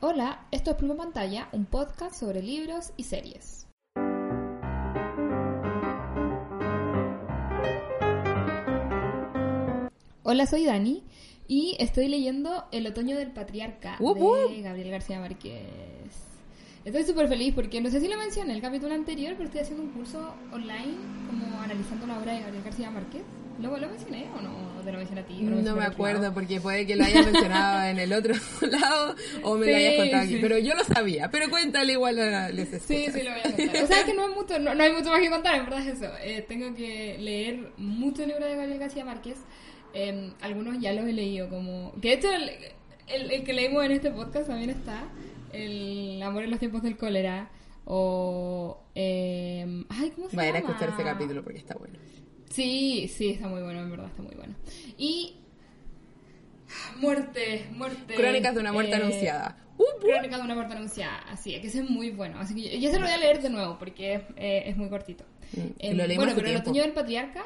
Hola, esto es Pluma Pantalla, un podcast sobre libros y series. Hola, soy Dani y estoy leyendo El otoño del patriarca Uh, uh. de Gabriel García Márquez. Estoy súper feliz porque no sé si lo mencioné en el capítulo anterior, pero estoy haciendo un curso online como analizando la obra de Gabriel García Márquez. ¿Lo, lo mencioné o no? ¿Te lo mencioné a ti? ¿O lo No me acuerdo lado? porque puede que lo haya mencionado en el otro lado o me lo Sí, hayas contado aquí. sí. Pero yo lo sabía. Pero cuéntale igual a les Sí, escuchas. sí, lo voy a contar. O sea, es que no, es mucho, no, no hay mucho más que contar, en verdad es eso. Eh, tengo que leer muchos libros de Gabriel García Márquez. Eh, algunos ya los he leído, como... Que de hecho el, el- el que leímos en este podcast también está. El Amor en los tiempos del cólera. O... eh, ay, ¿cómo se Vayan a llama? escuchar ese capítulo porque está bueno. Sí, sí, está muy bueno, en verdad está muy bueno. Y... Muerte, muerte. Crónicas de una muerte eh, anunciada. Uh, uh. Crónica de una muerte anunciada, así es que ese es muy bueno. Así que yo, yo se lo voy a leer de nuevo porque eh, es muy cortito. Mm, Eh, lo leímos bueno, pero el otoño del patriarca,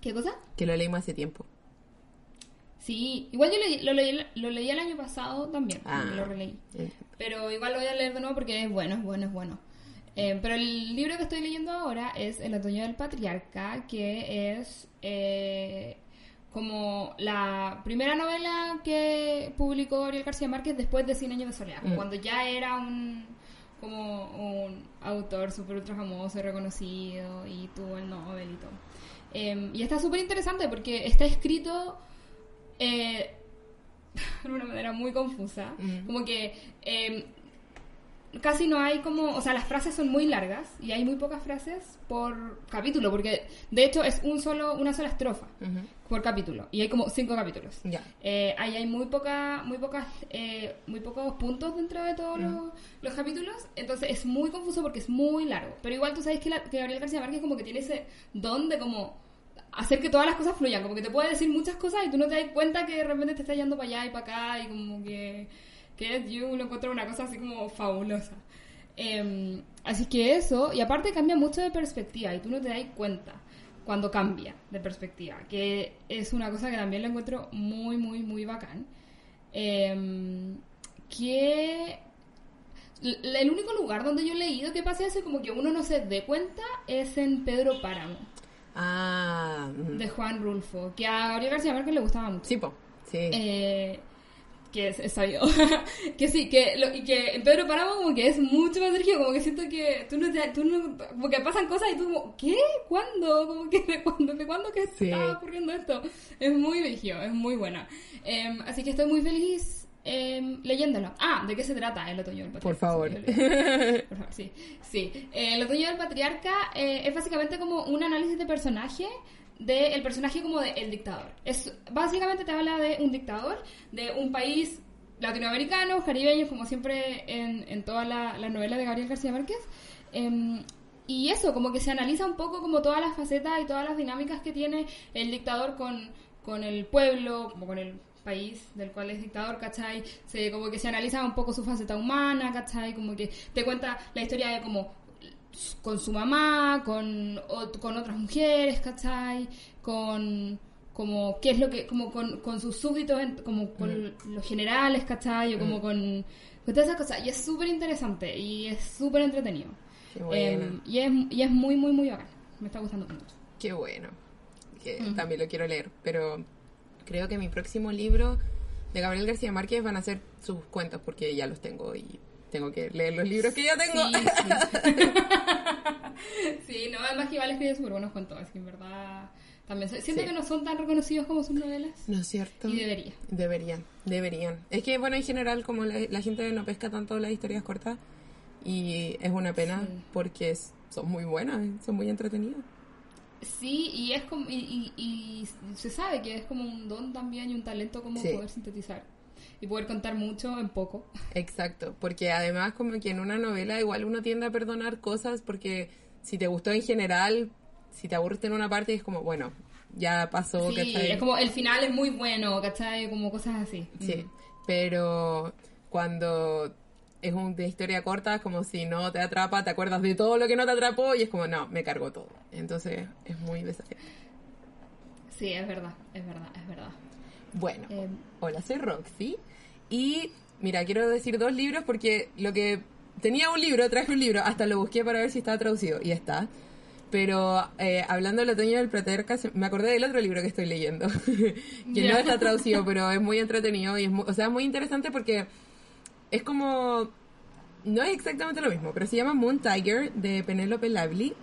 ¿qué cosa? Que lo leímos hace tiempo. Sí, igual yo lo, leí, lo leí el año pasado también, Ah. lo releí. Eh, Pero igual lo voy a leer de nuevo porque es bueno, es bueno, es bueno. Eh, pero el libro que estoy leyendo ahora es El otoño del patriarca, que es eh, como la primera novela que publicó Gabriel García Márquez después de Cien años de soledad, Mm. cuando ya era un como un autor súper ultra famoso y reconocido y tuvo el Nobel y todo. Eh, y está súper interesante porque está escrito eh, de una manera muy confusa. Mm. Como que eh, casi no hay como, o sea, las frases son muy largas y hay muy pocas frases por capítulo, porque de hecho es un solo, una sola estrofa ujú. por capítulo y hay como cinco capítulos. Ya. Eh, ahí hay muy poca, muy pocas, eh, muy pocos puntos dentro de todos los, los capítulos, entonces es muy confuso porque es muy largo. Pero igual tú sabes que, la- que Gabriel García Márquez como que tiene ese don de como hacer que todas las cosas fluyan, como que te puede decir muchas cosas y tú no te das cuenta que de repente te está yendo para allá y para acá y como que que yo lo encuentro una cosa así como fabulosa. Em, así que eso, y aparte cambia mucho de perspectiva y tú no te das cuenta cuando cambia de perspectiva, que es una cosa que también lo encuentro muy, muy, muy bacán. Em, que el único lugar donde yo he leído que pase eso como que uno no se dé cuenta es en Pedro Páramo, Ah, mm. de Juan Rulfo, que a Gabriel García Márquez le gustaba mucho. sí, po. Sí. Eh, que es, es sabido. que sí, que, lo, y que en Pedro Páramo como que es mucho más dirigido, como que siento que tú no, te, tú no, como que pasan cosas y tú como, ¿qué? ¿Cuándo? Como que de cuándo, de cuándo que Sí. estaba ocurriendo esto. Es muy dirigido, es muy buena. Em, así que estoy muy feliz em, leyéndolo. Ah, ¿de qué se trata el otoño del patriarca? Por favor. Por favor, sí. Sí. Eh, el otoño del patriarca eh, es básicamente como un análisis de personaje del personaje como de el dictador. Es, básicamente te habla de un dictador de un país latinoamericano, caribeño, como siempre en, en todas la- las novelas de Gabriel García Márquez. Em, y eso, como que se analiza un poco como todas las facetas y todas las dinámicas que tiene el dictador con, con el pueblo, como con el país del cual es dictador, ¿cachai? Se, como que se analiza un poco su faceta humana, ¿cachai? Como que te cuenta la historia de como con su mamá, con, ot- con otras mujeres, ¿cachai? Con como qué es lo que, como con, con sus súbditos, como con los generales, ¿cachai? O como con, con todas esas cosas. Y es súper interesante y es súper entretenido. Qué. Em, y, es, y es muy, muy, muy bacán. Me está gustando mucho. Qué bueno. Que también lo quiero leer. Pero creo que mi próximo libro de Gabriel García Márquez van a ser sus cuentos porque ya los tengo y tengo que leer los libros que ya tengo. Sí, sí. sí, no, además que igual escribe súper buenos cuentos, así que en verdad también siento Sí. que no son tan reconocidos como sus novelas. ¿No es cierto? Y debería. Deberían, deberían. Es que, bueno, en general, como la, la gente no pesca tanto las historias cortas, y es una pena porque es- son muy buenas, son muy entretenidas. Sí, y es como y, y- y se sabe que es como un don también y un talento como Sí. poder sintetizar y poder contar mucho en poco. Exacto, porque además como que en una novela igual uno tiende a perdonar cosas porque si te gustó en general, si te aburriste en una parte es como, bueno, ya pasó, sí, es como el final es muy bueno, ¿cachai? Como cosas así. Sí, mm. pero cuando es una historia corta, es como si no te atrapa, te acuerdas de todo lo que no te atrapó y es como, no, me cargo todo. Entonces es muy desafiante. Sí, es verdad, es verdad, es verdad. Bueno, eh, hola, soy Roxy. Y mira, quiero decir dos libros porque lo que tenía un libro, traje un libro, hasta lo busqué para ver si estaba traducido y está. Pero eh, hablando del otoño del Platerca, me acordé del otro libro que estoy leyendo, que no está traducido, pero es muy entretenido y es o sea, muy interesante porque es como no es exactamente lo mismo, pero se llama Moon Tiger de Penelope Lively,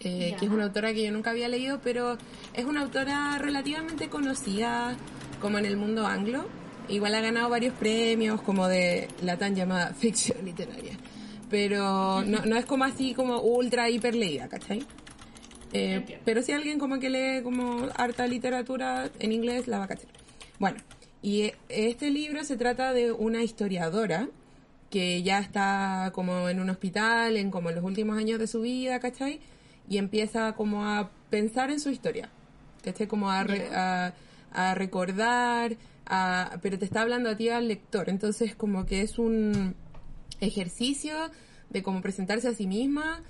eh, que es una autora que yo nunca había leído, pero es una autora relativamente conocida como en el mundo anglo. Igual ha ganado varios premios como de la tan llamada ficción literaria pero no, no es como así como ultra hiper leída, ¿cachai? Eh, pero si alguien como que lee como harta literatura en inglés, la va a cachar. Bueno, y este libro se trata de una historiadora que ya está como en un hospital, en como en los últimos años de su vida, ¿cachai? Y empieza como a pensar en su historia, ¿cachai? Como a, a, a, recordar, a, pero te está hablando a ti al lector, entonces como que es un ejercicio de cómo presentarse a sí misma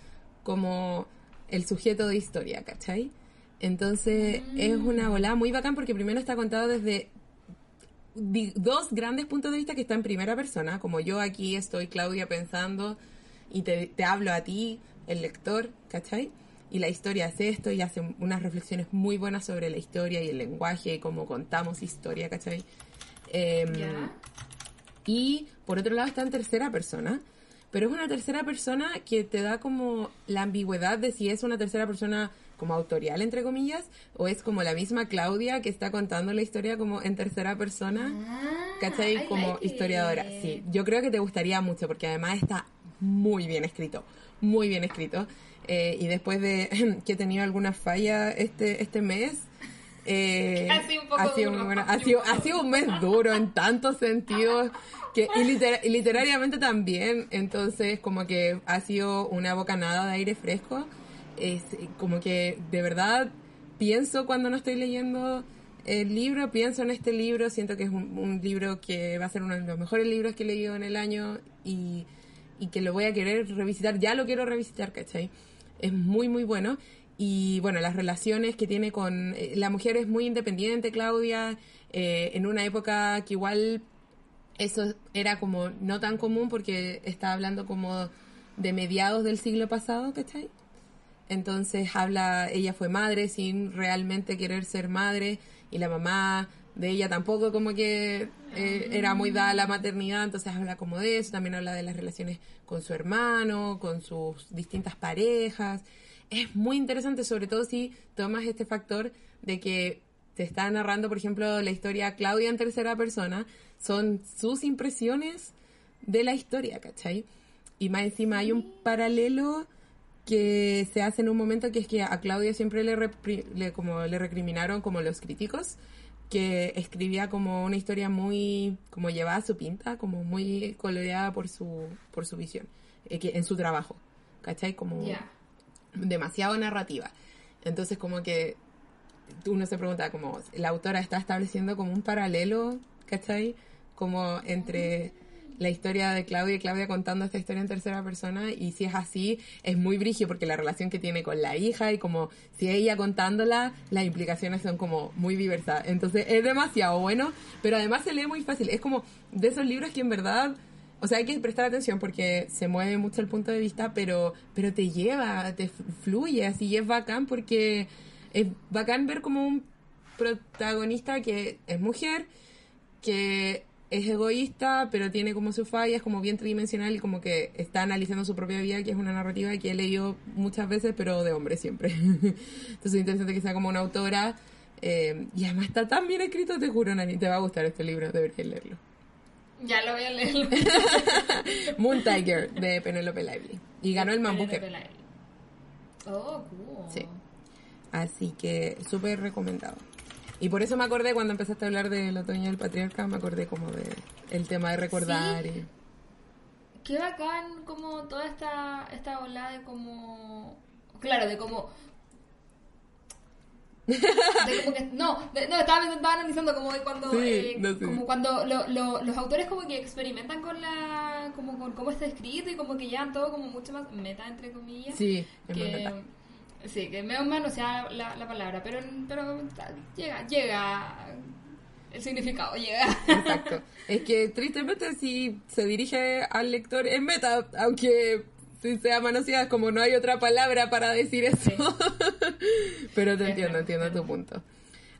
como el sujeto de historia, ¿cachai? Entonces es una ola muy bacán porque primero está contado desde dos grandes puntos de vista que están en primera persona, como yo aquí estoy, Claudia, pensando y te, te hablo a ti, el lector, ¿cachai? Y la historia es esto y hace unas reflexiones muy buenas sobre la historia y el lenguaje y cómo contamos historia, ¿cachai? Eh, y por otro lado está en tercera persona, pero es una tercera persona que te da como la ambigüedad de si es una tercera persona como autorial, entre comillas, o es como la misma Claudia que está contando la historia como en tercera persona, ah, ¿cachai? Como historiadora. Sí, yo creo que te gustaría mucho porque además está muy bien escrito, muy bien escrito. Eh, y después de que he tenido alguna falla este, este mes, eh, ha sido un poco ha sido, ha, sido, un mes duro en tantos sentidos que y, literariamente también entonces como que ha sido una bocanada de aire fresco es como que de verdad pienso cuando no estoy leyendo el libro pienso en este libro siento que es un, libro que va a ser uno de los mejores libros que he leído en el año y, y que lo voy a querer revisitar ya lo quiero revisitar ¿cachai? es muy muy bueno y bueno, las relaciones que tiene con... Eh, la mujer es muy independiente, Claudia, eh, en una época que igual eso era como no tan común porque está hablando como de mediados del siglo pasado, ¿cachai? Entonces habla, ella fue madre sin realmente querer ser madre y la mamá de ella tampoco como que eh, era muy dada la maternidad, entonces habla como de eso, también habla de las relaciones con su hermano, con sus distintas parejas es muy interesante, sobre todo si tomas este factor de que te está narrando, por ejemplo, la historia Claudia en tercera persona, son sus impresiones de la historia, ¿cachai? Y más encima hay un paralelo que se hace en un momento que es que a Claudia siempre le, como le recriminaron como los críticos que escribía como una historia muy como llevada a su pinta, como muy coloreada por su por su visión, eh, que, en su trabajo, ¿cachai? Como demasiado narrativa. Entonces como que uno se pregunta como la autora está estableciendo como un paralelo, ¿cachai? Como entre la historia de Claudia y Claudia contando esta historia en tercera persona y si es así es muy brigio porque la relación que tiene con la hija y como si ella contándola las implicaciones son como muy diversas. Entonces es demasiado bueno pero además se lee muy fácil. Es como de esos libros que en verdad o sea, hay que prestar atención porque se mueve mucho el punto de vista, pero, pero te lleva, te fluye, así es bacán porque es bacán ver como un protagonista que es mujer, que es egoísta, pero tiene como su falla, es como bien tridimensional y como que está analizando su propia vida, que es una narrativa que he leído muchas veces, pero de hombre siempre. Entonces es interesante que sea como una autora. Eh, y además está tan bien escrito, te juro, Nani, te va a gustar este libro, deberías leerlo. Ya lo voy a leer. Moon Tiger de Penelope Lively. Y ganó el Man Oh, cool. Sí. Así que súper recomendado. Y por eso me acordé cuando empezaste a hablar del otoño del patriarca, me acordé como de el tema de recordar Sí. y... Qué bacán como toda esta, esta ola de como... Claro, de como... de como que, no, de- no, estaba, estaba analizando como de cuando, Sí, eh, no sé. como cuando lo- lo- los autores como que experimentan con la, como con cómo está escrito y como que llevan todo como mucho más meta entre comillas. Sí, que. Sí, que no sea la, la palabra, pero, pero llega, llega, el significado llega. Exacto. Es que tristemente si se dirige al lector en meta, aunque sea manoseada, como no hay otra palabra para decir eso. Pero te Es entiendo, verdad, entiendo es tu punto.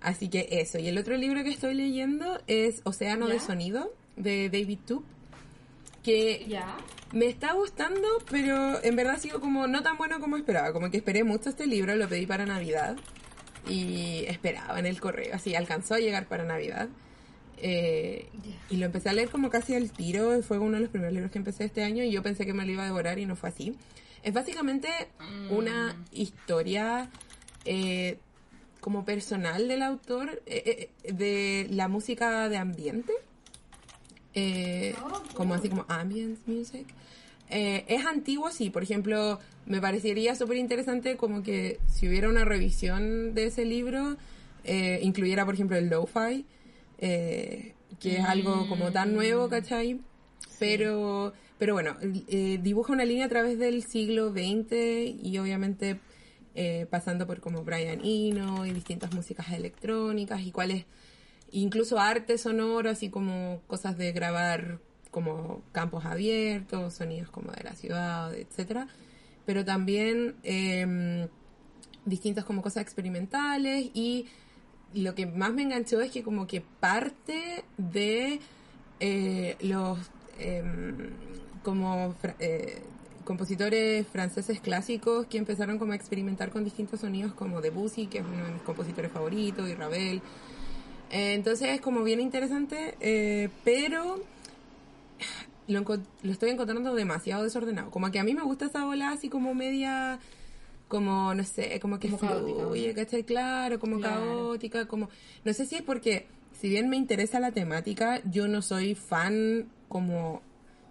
Así que eso. Y el otro libro que estoy leyendo es Océano de. Sonido, de David Tup, que ya. me está gustando, pero en verdad ha sido como no tan bueno como esperaba. Como que esperé mucho este libro, lo pedí para Navidad y esperaba en el correo, así alcanzó a llegar para Navidad. Eh, y lo empecé a leer como casi al tiro, fue uno de los primeros libros que empecé este año y yo pensé que me lo iba a devorar y no fue así. Es básicamente una historia eh, como personal del autor eh, eh, de la música de ambiente, eh, como así como ambience music. Eh, es antiguo, sí. Por ejemplo, me parecería súper interesante como que si hubiera una revisión de ese libro, eh, incluyera, por ejemplo, el lo-fi, que es algo como tan nuevo, ¿cachai? Pero, pero bueno, dibuja una línea a través del siglo XX y obviamente pasando por como Brian Eno y distintas músicas electrónicas y cuáles incluso arte sonoro, así como cosas de grabar como campos abiertos, sonidos como de la ciudad, etcétera, pero también em, distintas como cosas experimentales y lo que más me enganchó es que como que parte de eh, los em, como eh, compositores franceses clásicos que empezaron como a experimentar con distintos sonidos como Debussy, que es uno de mis compositores favoritos, y Ravel. Eh, entonces es como bien interesante, eh, pero lo, lo estoy encontrando demasiado desordenado. Como que a mí me gusta esa bola así como media, como, no sé, como que Como caótica, fluye. ¿cachai? Claro, como Claro. caótica, como... No sé si es porque, si bien me interesa la temática, yo no soy fan como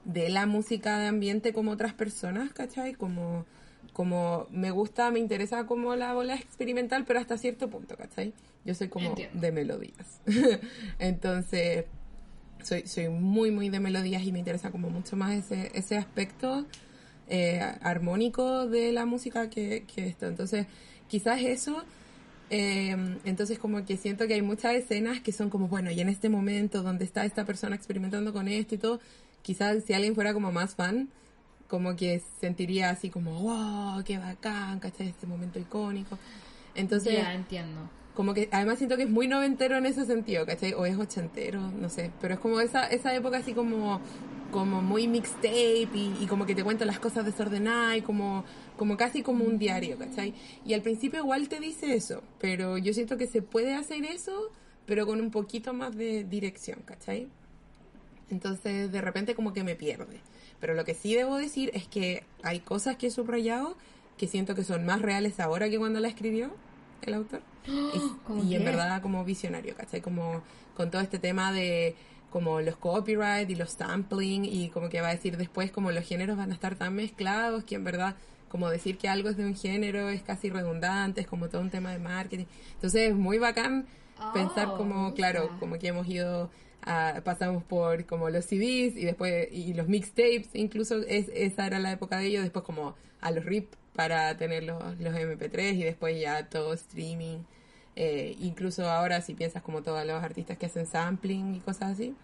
de la música de ambiente como otras personas, ¿cachai? Como, como me gusta, me interesa como la bola experimental, pero hasta cierto punto, ¿cachai? Yo soy como Entiendo. de melodías. Entonces, soy, soy muy, muy de melodías y me interesa como mucho más ese, ese aspecto eh, armónico de la música que, que esto. Entonces, quizás eso, eh, entonces como que siento que hay muchas escenas que son como, bueno, y en este momento donde está esta persona experimentando con esto y todo, quizás si alguien fuera como más fan, como que sentiría así como, wow, qué bacán, ¿cachai? Este momento icónico. Entonces, ya entiendo. Como que además siento que es muy noventero en ese sentido, ¿cachai? O es ochentero, no sé, pero es como esa, esa época así como como muy mixtape y, y como que te cuenta las cosas desordenadas y como, como casi como un diario, ¿cachai? Y al principio igual te dice eso, pero yo siento que se puede hacer eso, pero con un poquito más de dirección, ¿cachai? Entonces de repente como que me pierde. Pero lo que sí debo decir es que hay cosas que he subrayado que siento que son más reales ahora que cuando la escribió el autor. ¿Cómo Y, y en verdad como visionario, ¿cachai? Como con todo este tema de como los copyright y los sampling y como que va a decir después como los géneros van a estar tan mezclados que en verdad como decir que algo es de un género es casi redundante, es como todo un tema de marketing. Entonces es muy bacán Oh, pensar como, claro, como que hemos ido a- pasamos por como los CDs y después y los mixtapes, incluso es, esa era la época de ellos, después como a los RIP para tener los, los MP3 y después ya todo streaming. Eh, incluso ahora si piensas como todos los artistas que hacen sampling y cosas así.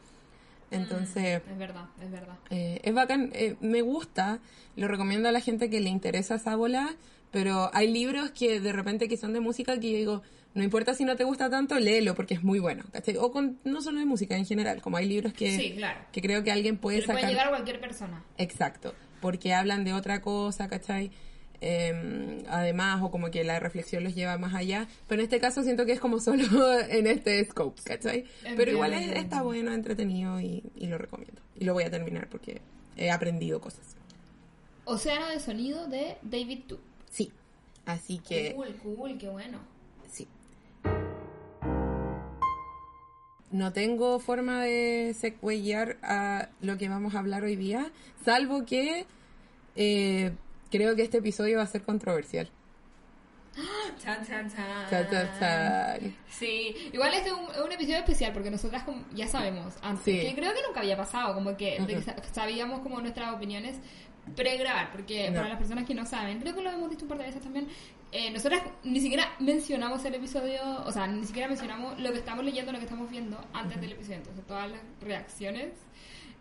Entonces, Es verdad, es verdad. eh, es bacán, eh, me gusta, lo recomiendo a la gente que le interesa esa bola, pero hay libros que de repente que son de música que yo digo, no importa si no te gusta tanto, léelo porque es muy bueno, ¿cachai? O con, no solo de música en general, como hay libros que, Sí, claro. que creo que alguien puede Le puede llegar a cualquier persona. Exacto, porque hablan de otra cosa, ¿cachai? Eh, además, o como que la reflexión los lleva más allá, pero en este caso siento que es como solo en este scope, ¿cachai? Pero igual es- está bueno, entretenido y, y lo recomiendo. Y lo voy a terminar porque he aprendido cosas. Océano de sonido de David Tu. Sí, así que Cool, cool, qué bueno. sí. no tengo forma de secuellar a lo que vamos a hablar hoy día, salvo que eh, creo que este episodio va a ser controversial. Chan, chan, chan. Chan, chan, chan. Sí, igual este es un, un episodio especial porque nosotras como- ya sabemos antes, Sí. que creo que nunca había pasado, como que, de que Ujú. sa- sabíamos como nuestras opiniones pre-grabar, porque No. para las personas que no saben, creo que lo hemos dicho un par de veces también, eh, nosotras ni siquiera mencionamos el episodio, o sea, ni siquiera mencionamos lo que estamos leyendo, lo que estamos viendo antes del episodio, entonces todas las reacciones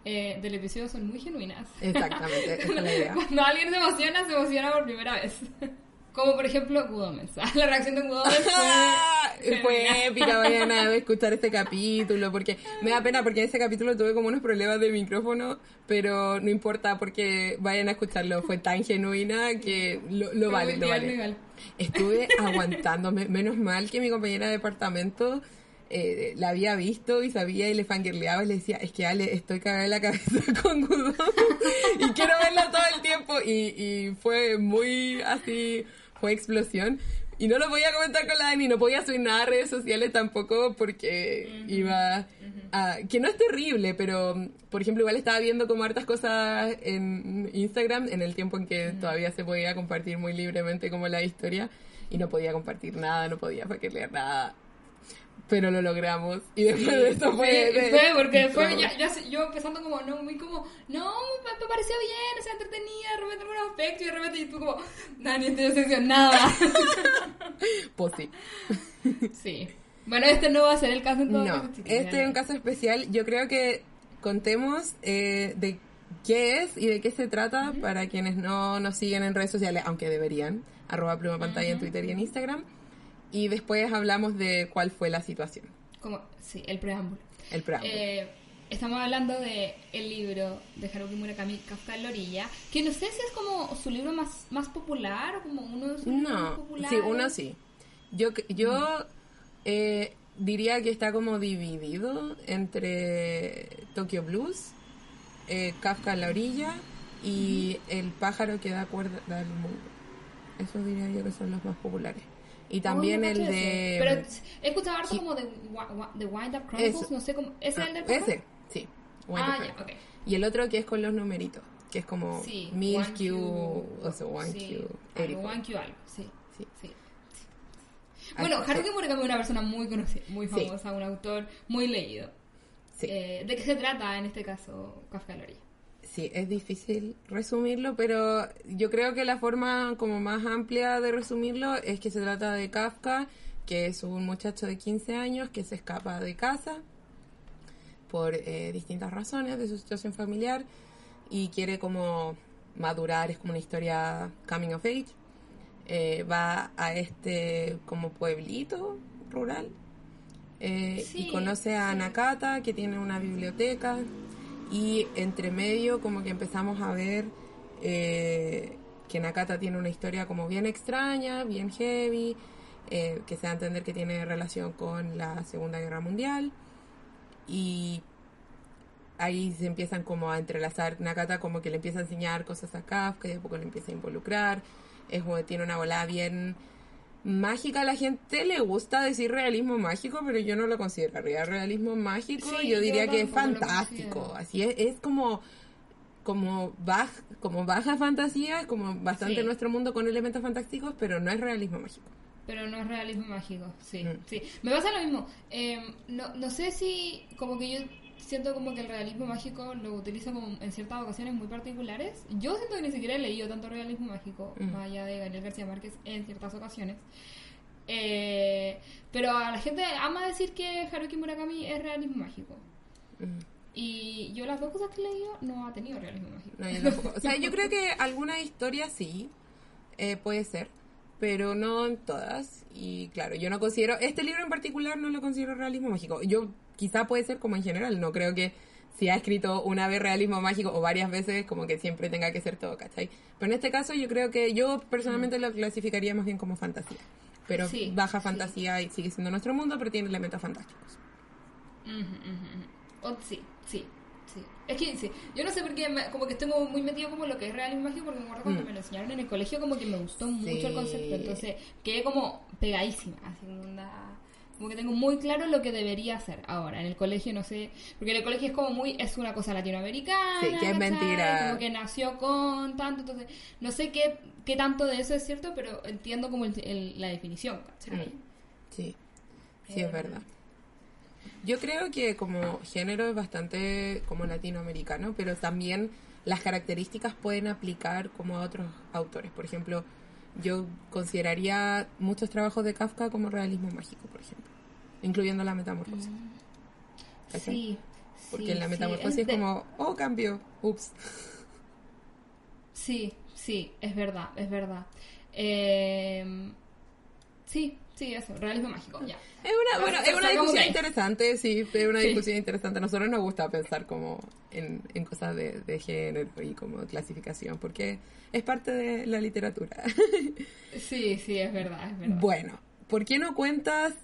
eh, del episodio son muy genuinas. Exactamente, esa es la idea. Cuando alguien se emociona, se emociona por primera vez. Como por ejemplo Good Omens. La reacción de Good Omens fue... Fue épica, vayan a escuchar este capítulo, porque me da pena porque en ese capítulo tuve como unos problemas de micrófono, pero no importa porque vayan a escucharlo, fue tan genuina que lo, lo vale, lo vale. Estuve aguantándome, menos mal que mi compañera de departamento eh, la había visto y sabía y le fangirleaba y le decía, es que Ale, estoy cagada en la cabeza con Gudón y quiero verla todo el tiempo y, y fue muy así, fue explosión. Y no lo podía comentar con la Dani, no podía subir nada a redes sociales tampoco porque iba a... Que no es terrible, pero por ejemplo igual estaba viendo como hartas cosas en Instagram en el tiempo en que todavía se podía compartir muy libremente como la historia y no podía compartir nada, no podía leer nada. Pero lo logramos y después de eso fue... Sí, de- fue porque fue ya sé- yo empezando como, no, muy como, no, me, pareció bien, o sea, entretenida, de repente algunos aspectos y de repente y tú como, Dani, estoy decepcionada. Pues sí. sí. Bueno, este no va a ser el caso en todo No, este es un caso especial. Yo creo que contemos eh, de qué es y de qué se trata para quienes no nos siguen en redes sociales, aunque deberían. Arroba pluma pantalla en Twitter y en Instagram. Y después hablamos de cuál fue la situación. Como, sí, el preámbulo. El preámbulo. Eh, estamos hablando de el libro de Haruki Murakami, Kafka en la orilla, que no sé si es como su libro más, más popular o como uno de sus libros más No, populares. sí, uno sí. Yo, yo eh, diría que está como dividido entre Tokyo Blues, eh, Kafka en la orilla y El pájaro que da cuerda al mundo. Eso diría yo que son los más populares. Y también no el de... Pero he escuchado harto Sí. como de, de Wind Up Chronicles, Eso. no sé cómo. ¿Ese es el del Ah, ese, sí. Wind Ah, ya, Chronicles. ok. Y el otro que es con los numeritos, que es como Sí, 1000Q, 1Q, o sea, 1Q, sí, 84. algo, 1Q algo, sí. Sí. sí. Bueno, Haruki Murakami es una persona muy conocida, muy famosa, un autor muy leído. Sí. Eh, ¿De qué se trata en este caso Kafka en la orilla? Sí, es difícil resumirlo, pero yo creo que la forma como más amplia de resumirlo es que se trata de Kafka, que es un muchacho de 15 años que se escapa de casa por eh, distintas razones de su situación familiar y quiere como madurar, es como una historia coming of age. Eh, va a este como pueblito rural eh, Sí, y conoce a sí. Nakata que tiene una biblioteca y entre medio como que empezamos a ver eh, que Nakata tiene una historia como bien extraña, bien heavy, eh, que se da a entender que tiene relación con la Segunda Guerra Mundial. Y ahí se empiezan como a entrelazar. Nakata como que le empieza a enseñar cosas a Kafka y de poco le empieza a involucrar. Es tiene una volada bien mágica a la gente le gusta decir realismo mágico pero yo no lo consideraría realismo mágico Sí, yo yo diría que es fantástico así es, es como como baja, como baja fantasía es como bastante Sí. nuestro mundo con elementos fantásticos pero no es realismo mágico Pero no es realismo mágico, sí, Mm. sí. Me pasa lo mismo. Eh, no, no sé si, como que yo siento como que el realismo mágico lo utilizo como en ciertas ocasiones muy particulares. Yo siento que ni siquiera he leído tanto realismo mágico, Mm. más allá de Gabriel García Márquez, en ciertas ocasiones. Eh, pero a la gente ama decir que Haruki Murakami es realismo mágico. Mm. Y yo las dos cosas que he leído no ha tenido realismo mágico. No, yo tampoco. O sea, yo creo que alguna historia sí, eh, puede ser, pero no en todas. Y claro, yo no considero, este libro en particular no lo considero realismo mágico. Yo quizá puede ser como en general, no creo que si ha escrito una vez realismo mágico o varias veces, como que siempre tenga que ser todo, ¿cachai? Pero en este caso yo creo que yo personalmente lo clasificaría más bien como fantasía. Pero Sí, baja sí. fantasía y sigue siendo nuestro mundo, pero tiene elementos fantásticos. Ujú, ujú, ujú. O- sí, sí, sí. Es que sí, yo no sé por qué, como que estoy muy metido como lo que es realismo mágico, porque me acuerdo cuando Mm. me lo enseñaron en el colegio, como que me gustó mucho el Sí. concepto, entonces quedé como pegadísima, así onda... Como que tengo muy claro lo que debería hacer ahora. En el colegio no sé, porque en el colegio es como muy, es una cosa latinoamericana. Sí, que es mentira. Como que nació con tanto, entonces no sé qué, qué tanto de eso es cierto, pero entiendo como el- el- la definición, ¿cachai? Sí, sí, Eh, es verdad. Yo creo que como género es bastante como latinoamericano, pero también las características pueden aplicar como a otros autores. Por ejemplo, yo consideraría muchos trabajos de Kafka como realismo mágico, por ejemplo, incluyendo la metamorfosis. ¿Cachai? Sí. Porque sí, en la sí, metamorfosis es como, oh, cambio, ups. Sí, sí, es verdad, es verdad. Eh, sí, sí, eso, realismo mágico, ya. Es una, bueno, es una discusión interesante, sí, es una Sí. discusión interesante. A nosotros nos gusta pensar como en, en cosas de, de género y como clasificación, porque es parte de la literatura. Sí, sí, es verdad, es verdad. bueno, ¿por qué no cuentas?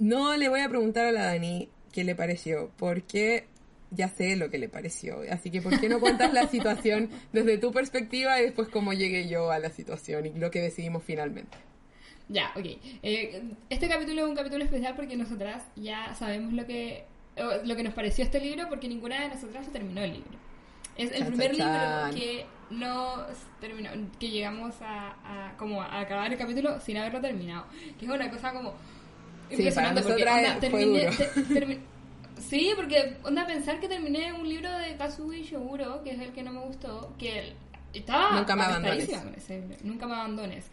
No le voy a preguntar a la Dani qué le pareció, porque ya sé lo que le pareció. Así que, ¿por qué no cuentas la situación desde tu perspectiva y después cómo llegué yo a la situación y lo que decidimos finalmente? Ya, ok. Eh, este capítulo es un capítulo especial porque nosotras ya sabemos lo que lo que nos pareció este libro porque ninguna de nosotras se terminó el libro. Es el Chan, primer chan, libro que no terminó, que llegamos a, a- como a acabar el capítulo sin haberlo terminado. Que es una cosa como impresionante porque onda, terminé, te- Sí, porque onda pensar que terminé un libro de Kazuo Ishiguro, que es el que no me gustó, que estaba Nunca me abandones. con ese. Nunca me abandones.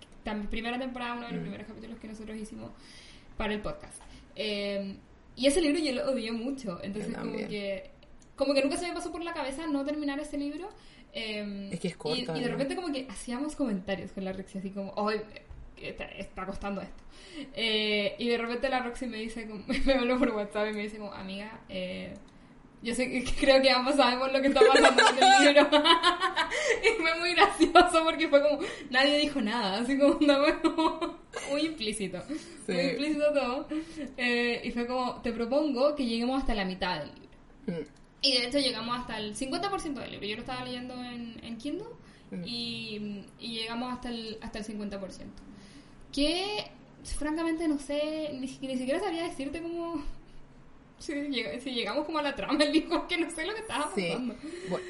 Primera temporada, uno de Mm. los primeros capítulos que nosotros hicimos para el podcast. Eh, y ese libro yo lo odié mucho, entonces como que como que nunca se me pasó por la cabeza no terminar ese libro. eh, Es que es corto, Y, y de repente como que hacíamos comentarios con la Rexy así como, hoy está, está costando esto. Eh, y de repente la Roxy me dice, como- me habló por WhatsApp y me dice como, amiga, eh, yo sé que creo que ambos sabemos lo que está pasando con el libro. y fue muy gracioso porque fue como, nadie dijo nada, así como, como muy implícito. Sí. Muy implícito todo. Eh, y fue como, te propongo que lleguemos hasta la mitad del libro. Mm. Y de hecho llegamos hasta el 50% del libro. Yo lo estaba leyendo en, en Kindle Mm. y, y llegamos hasta el, hasta el 50%. Que francamente no sé, ni, ni siquiera sabría decirte cómo... Si, lleg- si llegamos como a la trama del libro, que no sé lo que estaba Sí. pasando. Bu-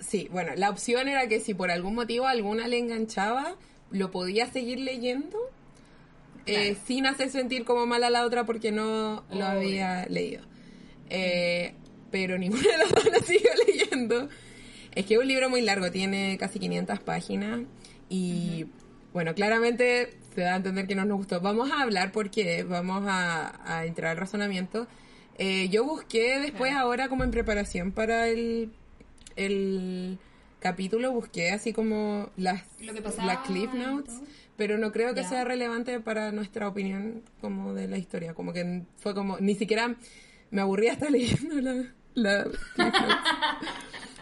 sí, bueno, la opción era que si por algún motivo alguna le enganchaba, lo podía seguir leyendo eh, sin hacer sentir como mal a la otra porque no lo había leído. Eh, pero ninguna de las dos la siguió leyendo. Es que es un libro muy largo, tiene casi 500 páginas y bueno, claramente se da a entender que no nos gustó. Vamos a hablar porque vamos a, a entrar al razonamiento. Eh, yo busqué después ahora como en preparación para el, el capítulo, busqué así como las, Lo que pasaba las cliff notes, pero no creo que sea relevante para nuestra opinión como de la historia. Como que fue como, ni siquiera me aburrí hasta leyendo la, la cliff notes.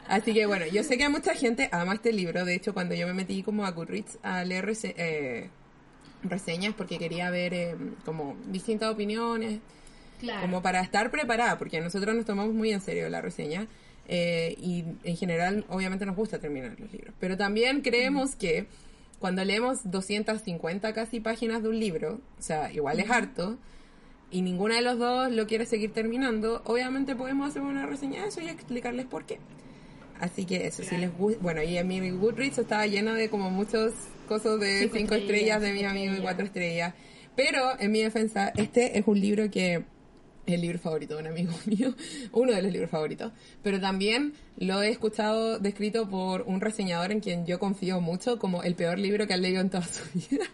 Así que bueno, yo sé que a mucha gente ama este libro. De hecho, cuando yo me metí como a Goodreads a leer rese- eh, reseñas porque quería ver eh, como distintas opiniones, Claro. como para estar preparada, porque nosotros nos tomamos muy en serio la reseña eh, y en general obviamente nos gusta terminar los libros. Pero también creemos que cuando leemos 250 casi páginas de un libro, o sea, igual es harto, y ninguna de los dos lo quiere seguir terminando, obviamente podemos hacer una reseña de eso y explicarles por qué. Así que eso, si Claro. les gusta, bueno, y en mi Goodreads estaba lleno de como muchos cosas de Cinco cinco, estrellas, estrellas, de mi amigo y cuatro estrellas. Pero en mi defensa, este es un libro que el libro favorito de un amigo mío, uno de los libros favoritos. Pero también lo he escuchado descrito por un reseñador en quien yo confío mucho como el peor libro que ha leído en toda su vida.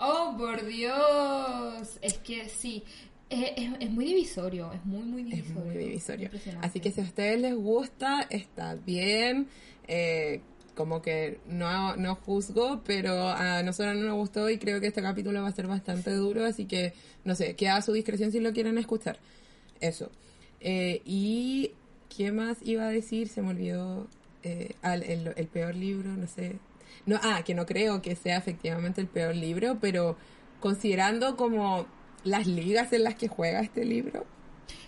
Oh, por Dios. Es que sí. Es, es- es muy divisorio. Es muy, muy Es divisorio. muy divisorio. Así que si a ustedes les gusta, está bien. Eh, como que no, no juzgo, pero a nosotros no nos gustó y creo que este capítulo va a ser bastante duro, así que no sé, queda a su discreción si lo quieren escuchar. Eso. Eh, y ¿qué más iba a decir? Se me olvidó eh, al- el, el peor libro, no sé. No, ah, que no creo que sea efectivamente el peor libro, pero considerando como las ligas en las que juega este libro,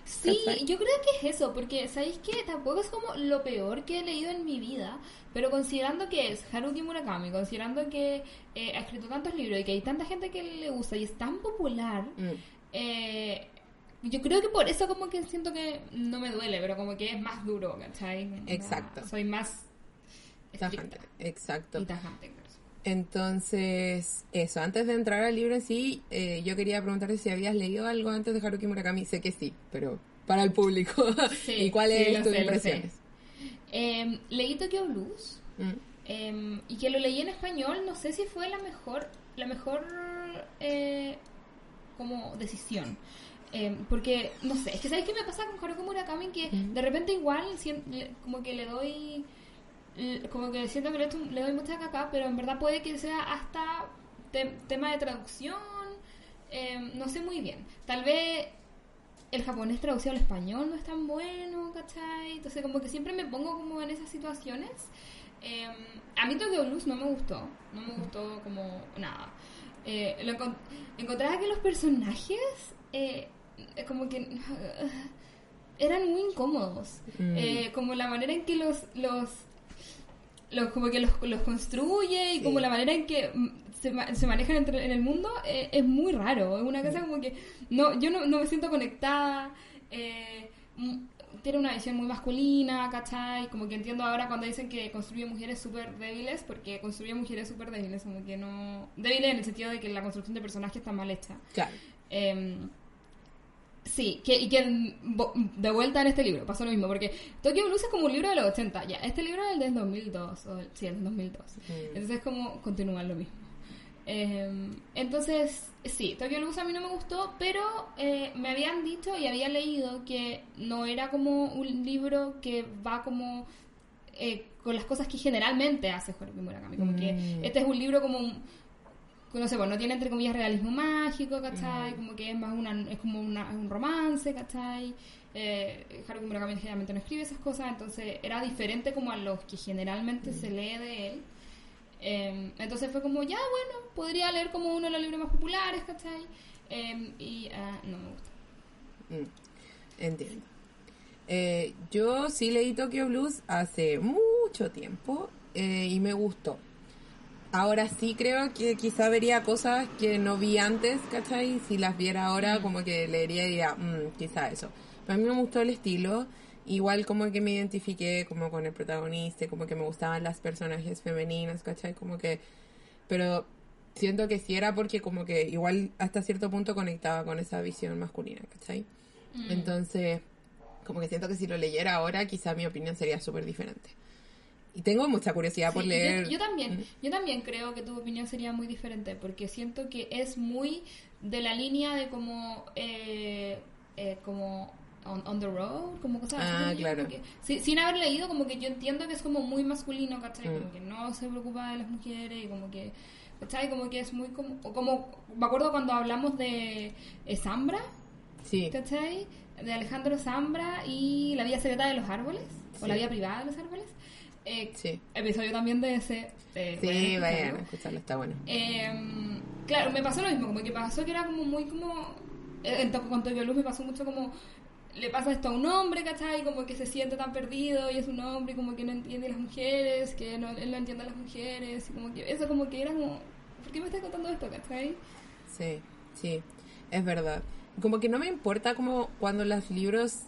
Sí, ¿Cachai? yo creo que es eso, porque ¿sabéis qué? Tampoco es como lo peor que he leído en mi vida, pero considerando que es Haruki Murakami, considerando que eh, ha escrito tantos libros y que hay tanta gente que le gusta y es tan popular, mm, Eh, yo creo que por eso como que siento que no me duele, pero como que es más duro, ¿cachai? Exacto. Soy más tajante. Exacto. Y tajante, entonces, eso, antes de entrar al libro en sí, eh, yo quería preguntarte si habías leído algo antes de Haruki Murakami. Sé que sí, pero para el público. Sí, ¿Y cuáles sí, tus sé, impresiones? Eh, leí Tokyo Blues Mm. eh, y que lo leí en español. No sé si fue la mejor, la mejor eh, como decisión. Eh, porque, no sé, es que ¿sabes qué me pasa con Haruki Murakami? Que Mm. de repente igual como que le doy como que siento que le, le doy mucha caca, pero en verdad puede que sea hasta te- tema de traducción, eh, no sé muy bien. Tal vez el japonés traducido al español no es tan bueno, ¿cachai? Entonces como que siempre me pongo como en esas situaciones. Eh, a mí Tokyo Blues no me gustó, no me gustó como nada. Eh, lo encontraba que los personajes eh, como que eran muy incómodos. Mm. Eh, como la manera en que los, los, los como que los, los construye y Sí. como la manera en que mm, se, se manejan entre- en el mundo eh, es muy raro. Es una cosa como que no, yo no, no me siento conectada. eh, mm, tiene una visión muy masculina, ¿cachai? Como que entiendo ahora cuando dicen que construye mujeres súper débiles, porque construye mujeres súper débiles, como que no... Débiles en el sentido de que la construcción de personajes está mal hecha. Claro. Em, sí, que, y que de vuelta en este libro pasó lo mismo, porque Tokyo Blues es como un libro de los 80, ya, este libro es el del 2002, o el- sí, el del 2002, Mm. entonces como continúan lo mismo. Em, entonces, sí, Tokyo Blues a mí no me gustó, pero eh, me habían dicho y había leído que no era como un libro que va como eh, con las cosas que generalmente hace Haruki Murakami, como que Mm. este es un libro como un, no sé, bueno, no tiene entre comillas realismo mágico, Mm. ¿cachai? Como que es más una, es como una- un romance, ¿cachai? Eh, Haruki Murakami generalmente no escribe esas cosas, entonces era diferente como a los que generalmente se lee de él. Eh, entonces fue como, ya, bueno, podría leer como uno de los libros más populares, ¿cachai? Eh, y ah, no me gusta. Mm, Entiendo. Eh, yo sí leí Tokyo Blues hace mucho tiempo eh, y me gustó. Ahora sí creo que quizá vería cosas que no vi antes, ¿cachai? Si las viera ahora, como que leería y diría, "Mm, quizá eso. Pero a mí me gustó el estilo. Igual como que me identifiqué como con el protagonista, como que me gustaban las personajes femeninas, ¿cachai? Como que... Pero siento que sí era porque como que igual hasta cierto punto conectaba con esa visión masculina, ¿cachai? Entonces, como que siento que si lo leyera ahora, quizá mi opinión sería súper diferente. Y tengo mucha curiosidad por leer. Yo, yo también, yo también creo que tu opinión sería muy diferente, porque siento que es muy de la línea de como, eh, eh, como on, on the road, como cosas Ah, así. claro. como que- si- sin haber leído, como que yo entiendo que es como muy masculino, ¿cachai? Mm. Como que no se preocupa de las mujeres y como que, ¿cachai? Como que es muy como, como me acuerdo cuando hablamos de eh, Zambra, Sí, ¿cachai? De Alejandro Zambra y La vida secreta de los árboles, o. La vida privada de los árboles. Eh, sí. episodio también de ese. eh, Sí, vayan a escucharlo. está bueno. Eh, claro, me pasó lo mismo, como que pasó que era como muy como... eh, En, to- con Tokyo Luz me pasó mucho como... Le pasa esto a un hombre, ¿cachai? Como que se siente tan perdido y es un hombre y como que no entiende a las mujeres, que no, él no entiende a las mujeres y como que eso como que era como... ¿Por qué me estás contando esto, cachai? Sí, sí, es verdad. Como que no me importa como cuando los libros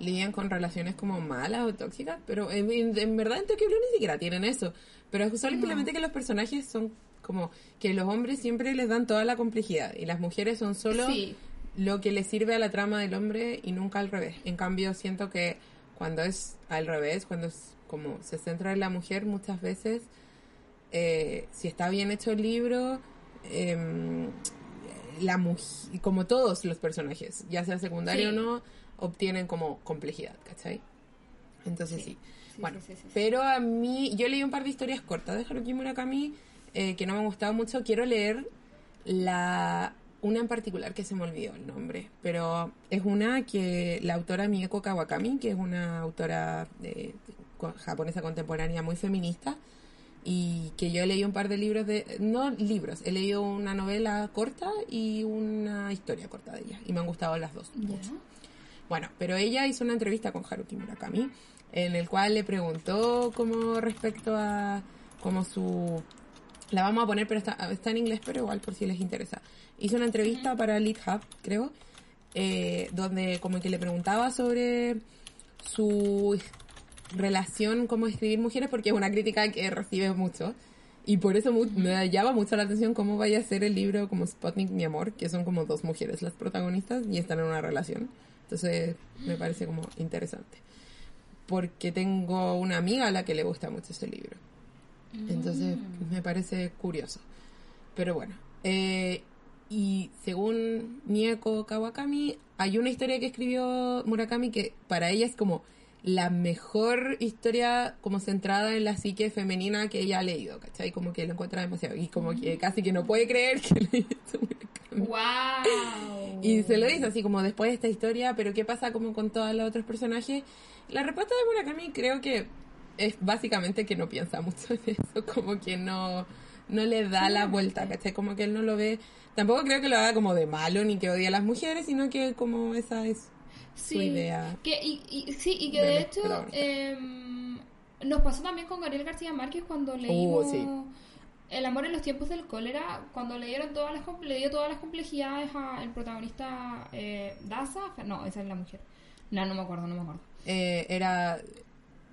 lidian con relaciones como malas o tóxicas, pero en, en- en verdad en Tokyo Blue ni siquiera tienen eso. Pero es simplemente que los personajes son como que los hombres siempre les dan toda la complejidad y las mujeres son solo Sí. lo que le sirve a la trama del hombre y nunca al revés. En cambio, siento que cuando es al revés, cuando es como se centra en la mujer, muchas veces, eh, si está bien hecho el libro, em, la muj- como todos los personajes, ya sea secundario Sí. o no, obtienen como complejidad, ¿cachai? Entonces sí. Bueno, sí, sí, pero a mí, yo leí un par de historias cortas de Haruki Murakami eh, que no me han gustado mucho. Quiero leer la una en particular que se me olvidó el nombre, pero es una que la autora Mieko Kawakami, que es una autora eh, japonesa contemporánea muy feminista, y que yo he leído un par de libros de, no libros, he leído una novela corta y una historia corta de ella, y me han gustado las dos. Ya. Bueno, pero ella hizo una entrevista con Haruki Murakami, en el cual le preguntó como respecto a como su... La vamos a poner, pero está, está en inglés, pero igual por si les interesa. Hizo una entrevista para Lead Hub, creo, eh, donde como que le preguntaba sobre su relación como escribir mujeres, porque es una crítica que recibe mucho. Y por eso me llama mucho la atención cómo vaya a ser el libro como Sputnik, mi amor, que son como dos mujeres las protagonistas y están en una relación. Entonces me parece como interesante. Porque tengo una amiga a la que le gusta mucho ese libro. Entonces me parece curioso. Pero bueno. eh, y según Nieko Kawakami, hay una historia que escribió Murakami que para ella es como la mejor historia como centrada en la psique femenina que ella ha leído, ¿cachai? Como que lo encuentra demasiado. Y como que casi que no puede creer que le hizo. ¡Wow! Y se lo dice así como después de esta historia, pero ¿qué pasa como con todos los otros personajes? La respuesta de Murakami creo que es básicamente que no piensa mucho en eso, como que no, no le da la vuelta, ¿cachai? Como que él no lo ve, tampoco creo que lo haga como de malo ni que odie a las mujeres, sino que como esa es su idea. Que, y, y- sí, y que de hecho em, nos pasó también con Gabriel García Márquez cuando leímos Uh, sí. El amor en los tiempos del cólera, cuando le dieron todas las, le dio todas las complejidades al protagonista eh, Daza, no, esa es la mujer. No, no me acuerdo, no me acuerdo. Eh, era...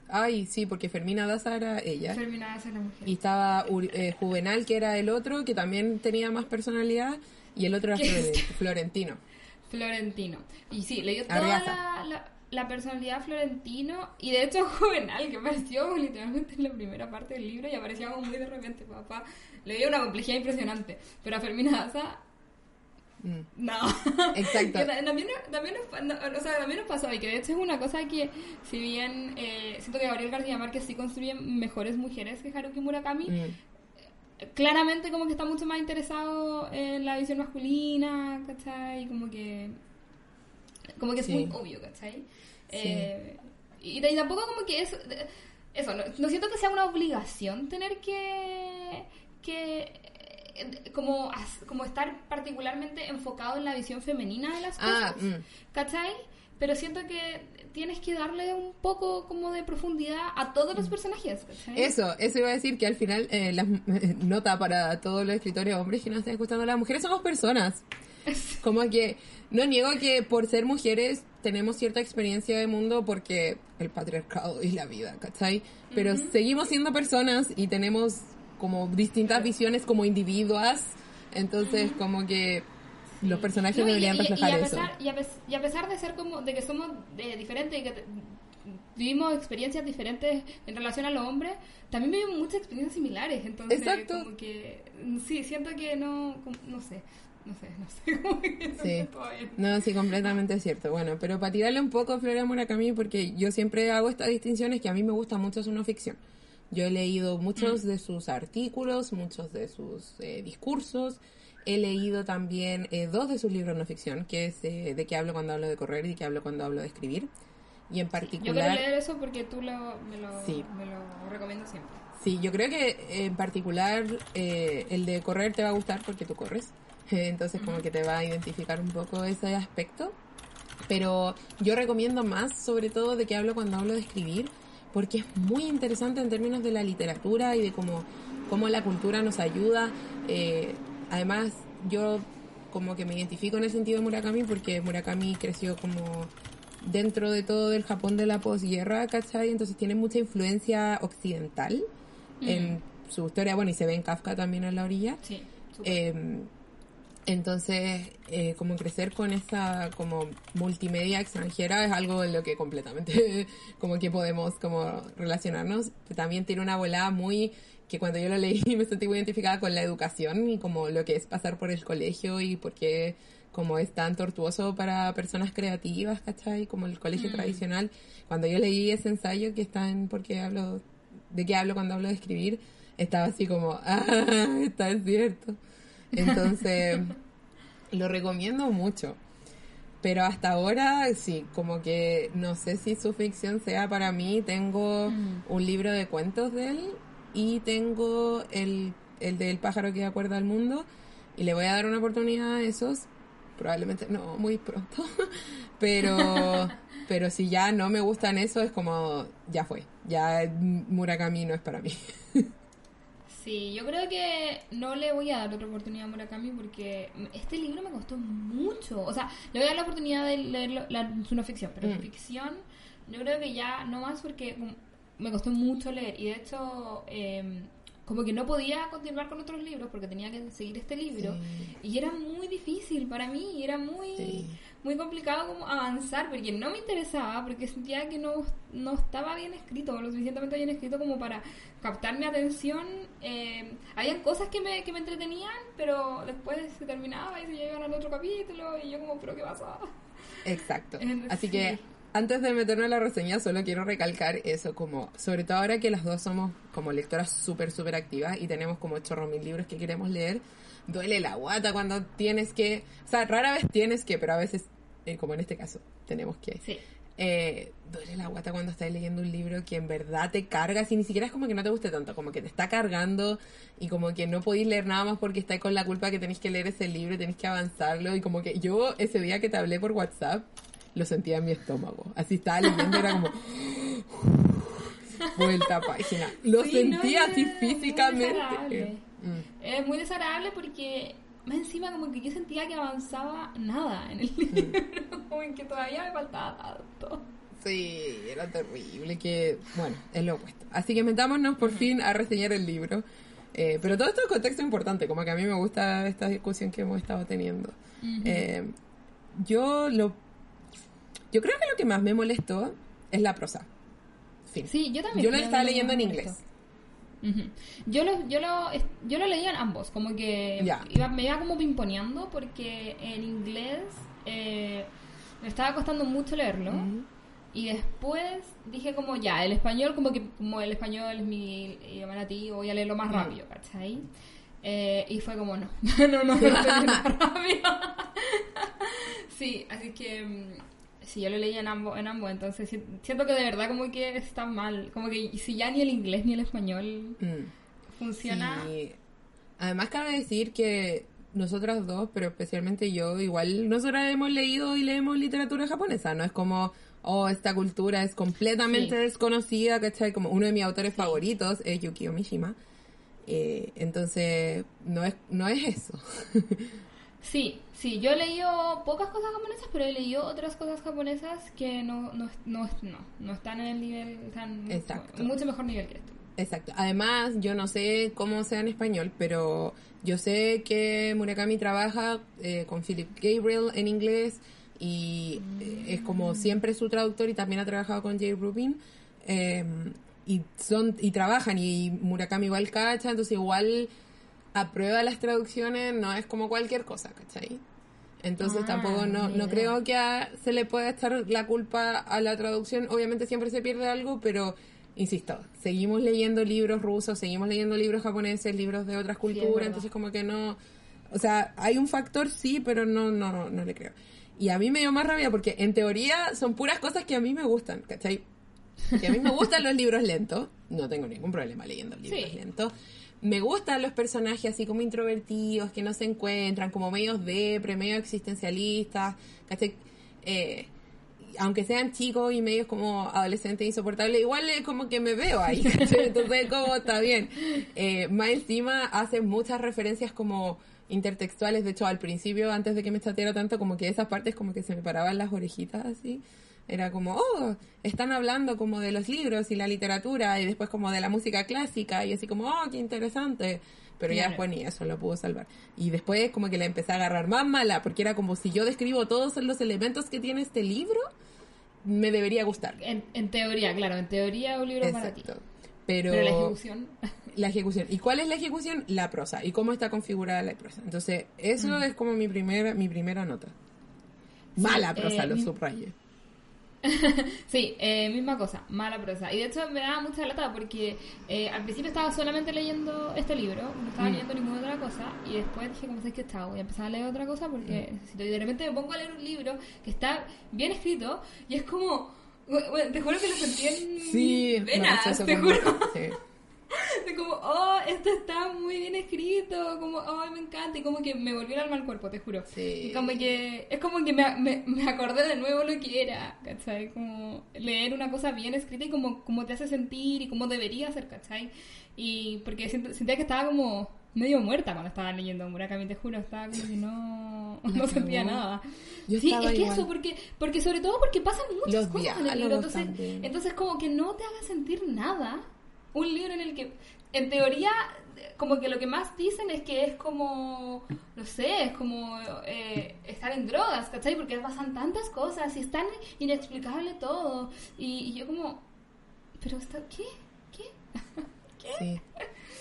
Ay, sí, porque Fermina Daza era ella. Fermina Daza es la mujer. Y estaba eh, Juvenal, que era el otro, que también tenía más personalidad, y el otro era Florentino. Florentino. Y sí, le dio toda la, la, la personalidad a Florentino y de hecho Juvenal, que apareció literalmente en la primera parte del libro y aparecía como muy de repente, papá. Le dio una complejidad impresionante. Pero a Fermina Daza, Mm. no. Exacto. También, también, nos, o sea, también nos pasó y que de hecho es una cosa que, si bien eh, siento que Gabriel García Márquez sí construye mejores mujeres que Haruki Murakami, Mm. Claramente como que está mucho más interesado en la visión masculina, ¿cachai? Como que como que es Sí. muy obvio, ¿cachai? Eh, y, y tampoco como que es eso, no, no siento que sea una obligación tener que que eh, como as- como estar particularmente enfocado en la visión femenina de las Ah, cosas, mm. ¿cachai? Pero siento que tienes que darle un poco como de profundidad a todos los personajes, ¿cachai? Eso, eso iba a decir que al final, eh, la nota para todos los escritores hombres que nos están escuchando, las mujeres somos personas. Como que no niego que por ser mujeres tenemos cierta experiencia de mundo porque el patriarcado y la vida, ¿cachai? Pero seguimos siendo personas y tenemos como distintas visiones como individuas, entonces como que los personajes No, deberían y- y reflejar a eso. pesar, Y a, pes- y a pesar de ser como, de que somos eh, diferentes y que te- vivimos experiencias diferentes en relación a los hombres, también vivimos muchas experiencias similares. Entonces, Exacto. como que, mm, sí, siento que no, como- no sé, no sé, no sé, no Sí. No, sí, completamente cierto. Bueno, pero para tirarle un poco a Flora Murakami, porque yo siempre hago estas distinciones que a mí me gusta mucho su no ficción. Yo he leído muchos de sus artículos, muchos de sus eh, discursos. He leído también eh, dos de sus libros no ficción, que es eh, De qué hablo cuando hablo de correr y De qué hablo cuando hablo de escribir. Y en Yo quiero particular... leer eso porque tú lo, me, lo, Sí. me lo recomiendo siempre. Sí, yo creo que en particular eh, el de correr te va a gustar porque tú corres. Entonces como que te va a identificar un poco ese aspecto. Pero yo recomiendo más, sobre todo de que hablo cuando hablo de escribir, porque es muy interesante en términos de la literatura y de cómo, cómo la cultura nos ayuda. Eh, además, yo como que me identifico en el sentido de Murakami porque Murakami creció como dentro de todo el Japón de la posguerra, ¿cachai? Entonces tiene mucha influencia occidental en su historia, bueno, y se ve en Kafka también a la orilla. Sí. Eh, entonces, eh, como crecer con esa como multimedia extranjera es algo en lo que completamente como que podemos como relacionarnos. También tiene una volada muy que cuando yo lo leí me sentí muy identificada con la educación y como lo que es pasar por el colegio y por qué como es tan tortuoso para personas creativas, ¿cachai? Como el colegio tradicional. Cuando yo leí ese ensayo que está en ¿Por qué hablo? ¿De qué hablo cuando hablo de escribir? Estaba así como, ah, está es cierto. Entonces, lo recomiendo mucho. Pero hasta ahora, sí, como que no sé si su ficción sea para mí. Tengo un libro de cuentos de él y tengo el, el del pájaro que acuerda al mundo. Y le voy a dar una oportunidad a esos. Probablemente no muy pronto. Pero, pero si ya no me gustan eso, es como, ya fue. Ya Murakami no es para mí. Sí, yo creo que no le voy a dar otra oportunidad a Murakami porque este libro me costó mucho. O sea, le voy a dar la oportunidad de leer la, su no ficción, pero Mm. ficción yo creo que ya no más porque como, me costó mucho leer. Y de hecho, eh, como que no podía continuar con otros libros porque tenía que seguir este libro. Y era muy difícil para mí, y era muy, Sí. muy complicado como avanzar porque no me interesaba, porque sentía que no, no estaba bien escrito, lo suficientemente bien escrito como para captar mi atención. Eh, habían cosas que me, que me entretenían, pero después se terminaba y se llegaban al otro capítulo y yo como, pero ¿qué pasaba? Exacto. Así sí. Antes de meterme en la reseña, solo quiero recalcar eso, como, sobre todo ahora que las dos somos como lectoras súper, súper activas y tenemos como chorro mil libros que queremos leer, duele la guata cuando tienes que, o sea, rara vez tienes que, pero a veces, eh, como en este caso, tenemos que. Sí. Eh, duele la guata cuando estás leyendo un libro que en verdad te cargas y ni siquiera es como que no te guste tanto, como que te está cargando y como que no podéis leer nada más porque estáis con la culpa que tenéis que leer ese libro tenéis que avanzarlo y como que yo ese día que te hablé por WhatsApp lo sentía en mi estómago, así estaba leyendo era como vuelta a página, lo Sí, sentía no, así es muy físicamente. desagradable. Mm. Es muy desagradable porque más encima como que yo sentía que avanzaba nada en el libro, como en que todavía me faltaba tanto. Sí, era terrible, que bueno, es lo opuesto. Así que metámonos por fin a reseñar el libro. Eh, pero todo esto es contexto importante, como que a mí me gusta esta discusión que hemos estado teniendo. Eh, yo lo yo creo que lo que más me molestó es la prosa. Fin. Sí, yo también. Yo lo estaba leyendo en inglés. Yo lo, yo lo, yo lo leía en ambos, como que iba- me iba como pimponeando porque en inglés eh, me estaba costando mucho leerlo y después dije como ya, el español como que como el español es mi idioma nativo, voy a leerlo más Mm. rápido, ¿cachai? Eh, y fue como no, no, no, no, no, rápido. sí, así que sí, yo lo leí en ambos, en ambos, entonces si- siento que de verdad como que está mal, como que si ya ni el inglés ni el español Mm. funciona. Sí. Además cabe decir que nosotras dos, pero especialmente yo, igual nosotras hemos leído y leemos literatura japonesa, no es como, oh, esta cultura es completamente Sí. desconocida, ¿cachai? Como uno de mis autores favoritos es Yukio Mishima. Eh, entonces, no es, no es eso. Sí, sí, yo he leído pocas cosas japonesas, pero he leído otras cosas japonesas que no, no, no, no, no están en el nivel, están Exacto. mucho mejor nivel que esto. Exacto. Además, yo no sé cómo sea en español, pero yo sé que Murakami trabaja eh, con Philip Gabriel en inglés y eh, es como siempre su traductor y también ha trabajado con Jay Rubin. eh, y son y trabajan y Murakami igual cacha, entonces igual aprueba las traducciones, no es como cualquier cosa, ¿cachai? Entonces Ah, tampoco no, no creo que a- se le pueda echar la culpa a la traducción. Obviamente siempre se pierde algo, pero insisto, seguimos leyendo libros rusos, seguimos leyendo libros japoneses, libros de otras culturas, entonces como que no... O sea, hay un factor sí, pero no, no, no le creo. Y a mí me dio más rabia porque en teoría son puras cosas que a mí me gustan, ¿cachai? Que a mí me gustan los libros lentos, no tengo ningún problema leyendo libros Sí. lentos. Me gustan los personajes así como introvertidos, que no se encuentran, como medios depre, medio existencialistas. Eh, aunque sean chicos y medios como adolescentes insoportables, igual es como que me veo ahí, ¿cachai? Entonces, como está bien. Eh, más encima hace muchas referencias como intertextuales, de hecho al principio, antes de que me chateara tanto, como que esas partes como que se me paraban las orejitas así. Era como, oh, están hablando como de los libros y la literatura y después como de la música clásica y así como, oh, qué interesante. Pero ya después ni eso lo pudo salvar. Y después como que la empecé a agarrar más mala porque era como si yo describo todos los elementos que tiene este libro, me debería gustar. En, en teoría, claro, en teoría un libro para ti. Exacto. Pero, Pero la ejecución... la ejecución. ¿Y cuál es la ejecución? La prosa. ¿Y cómo está configurada la prosa? Entonces, eso es como mi primera, mi primera nota. Mala Mm. Sí, prosa, eh, lo mi-. Sí, eh, misma cosa, mala prosa. Y de hecho me daba mucha lata porque eh, al principio estaba solamente leyendo este libro, no estaba Mm. leyendo ninguna otra cosa, y después dije, como sabes que estaba, voy a empezar a leer otra cosa porque Mm. Y de repente me pongo a leer un libro que está bien escrito y es como, bueno, te juro que lo sentí en Sí, venas, te juro. sí. fue como, oh, esto está muy bien escrito, como, oh, me encanta, y como que me volvió el alma al cuerpo, te juro. Sí. Y como que, es como que me, me, me acordé de nuevo lo que era, ¿cachai? Como leer una cosa bien escrita y como, como te hace sentir y como debería ser, ¿cachai? Y porque sent- sentía que estaba como medio muerta cuando estaba leyendo Murakami, te juro, estaba como que no, no sentía nada. Yo sí, es que igual. eso, porque, porque sobre todo porque pasan muchas Los cosas en el libro, entonces, entonces como que no te haga sentir nada. Un libro en el que, en teoría, como que lo que más dicen es que es como, no sé, es como eh, estar en drogas, ¿cachai? Porque pasan tantas cosas y es tan inexplicable todo. Y, yo como, pero esto, ¿qué? ¿Qué? Sí.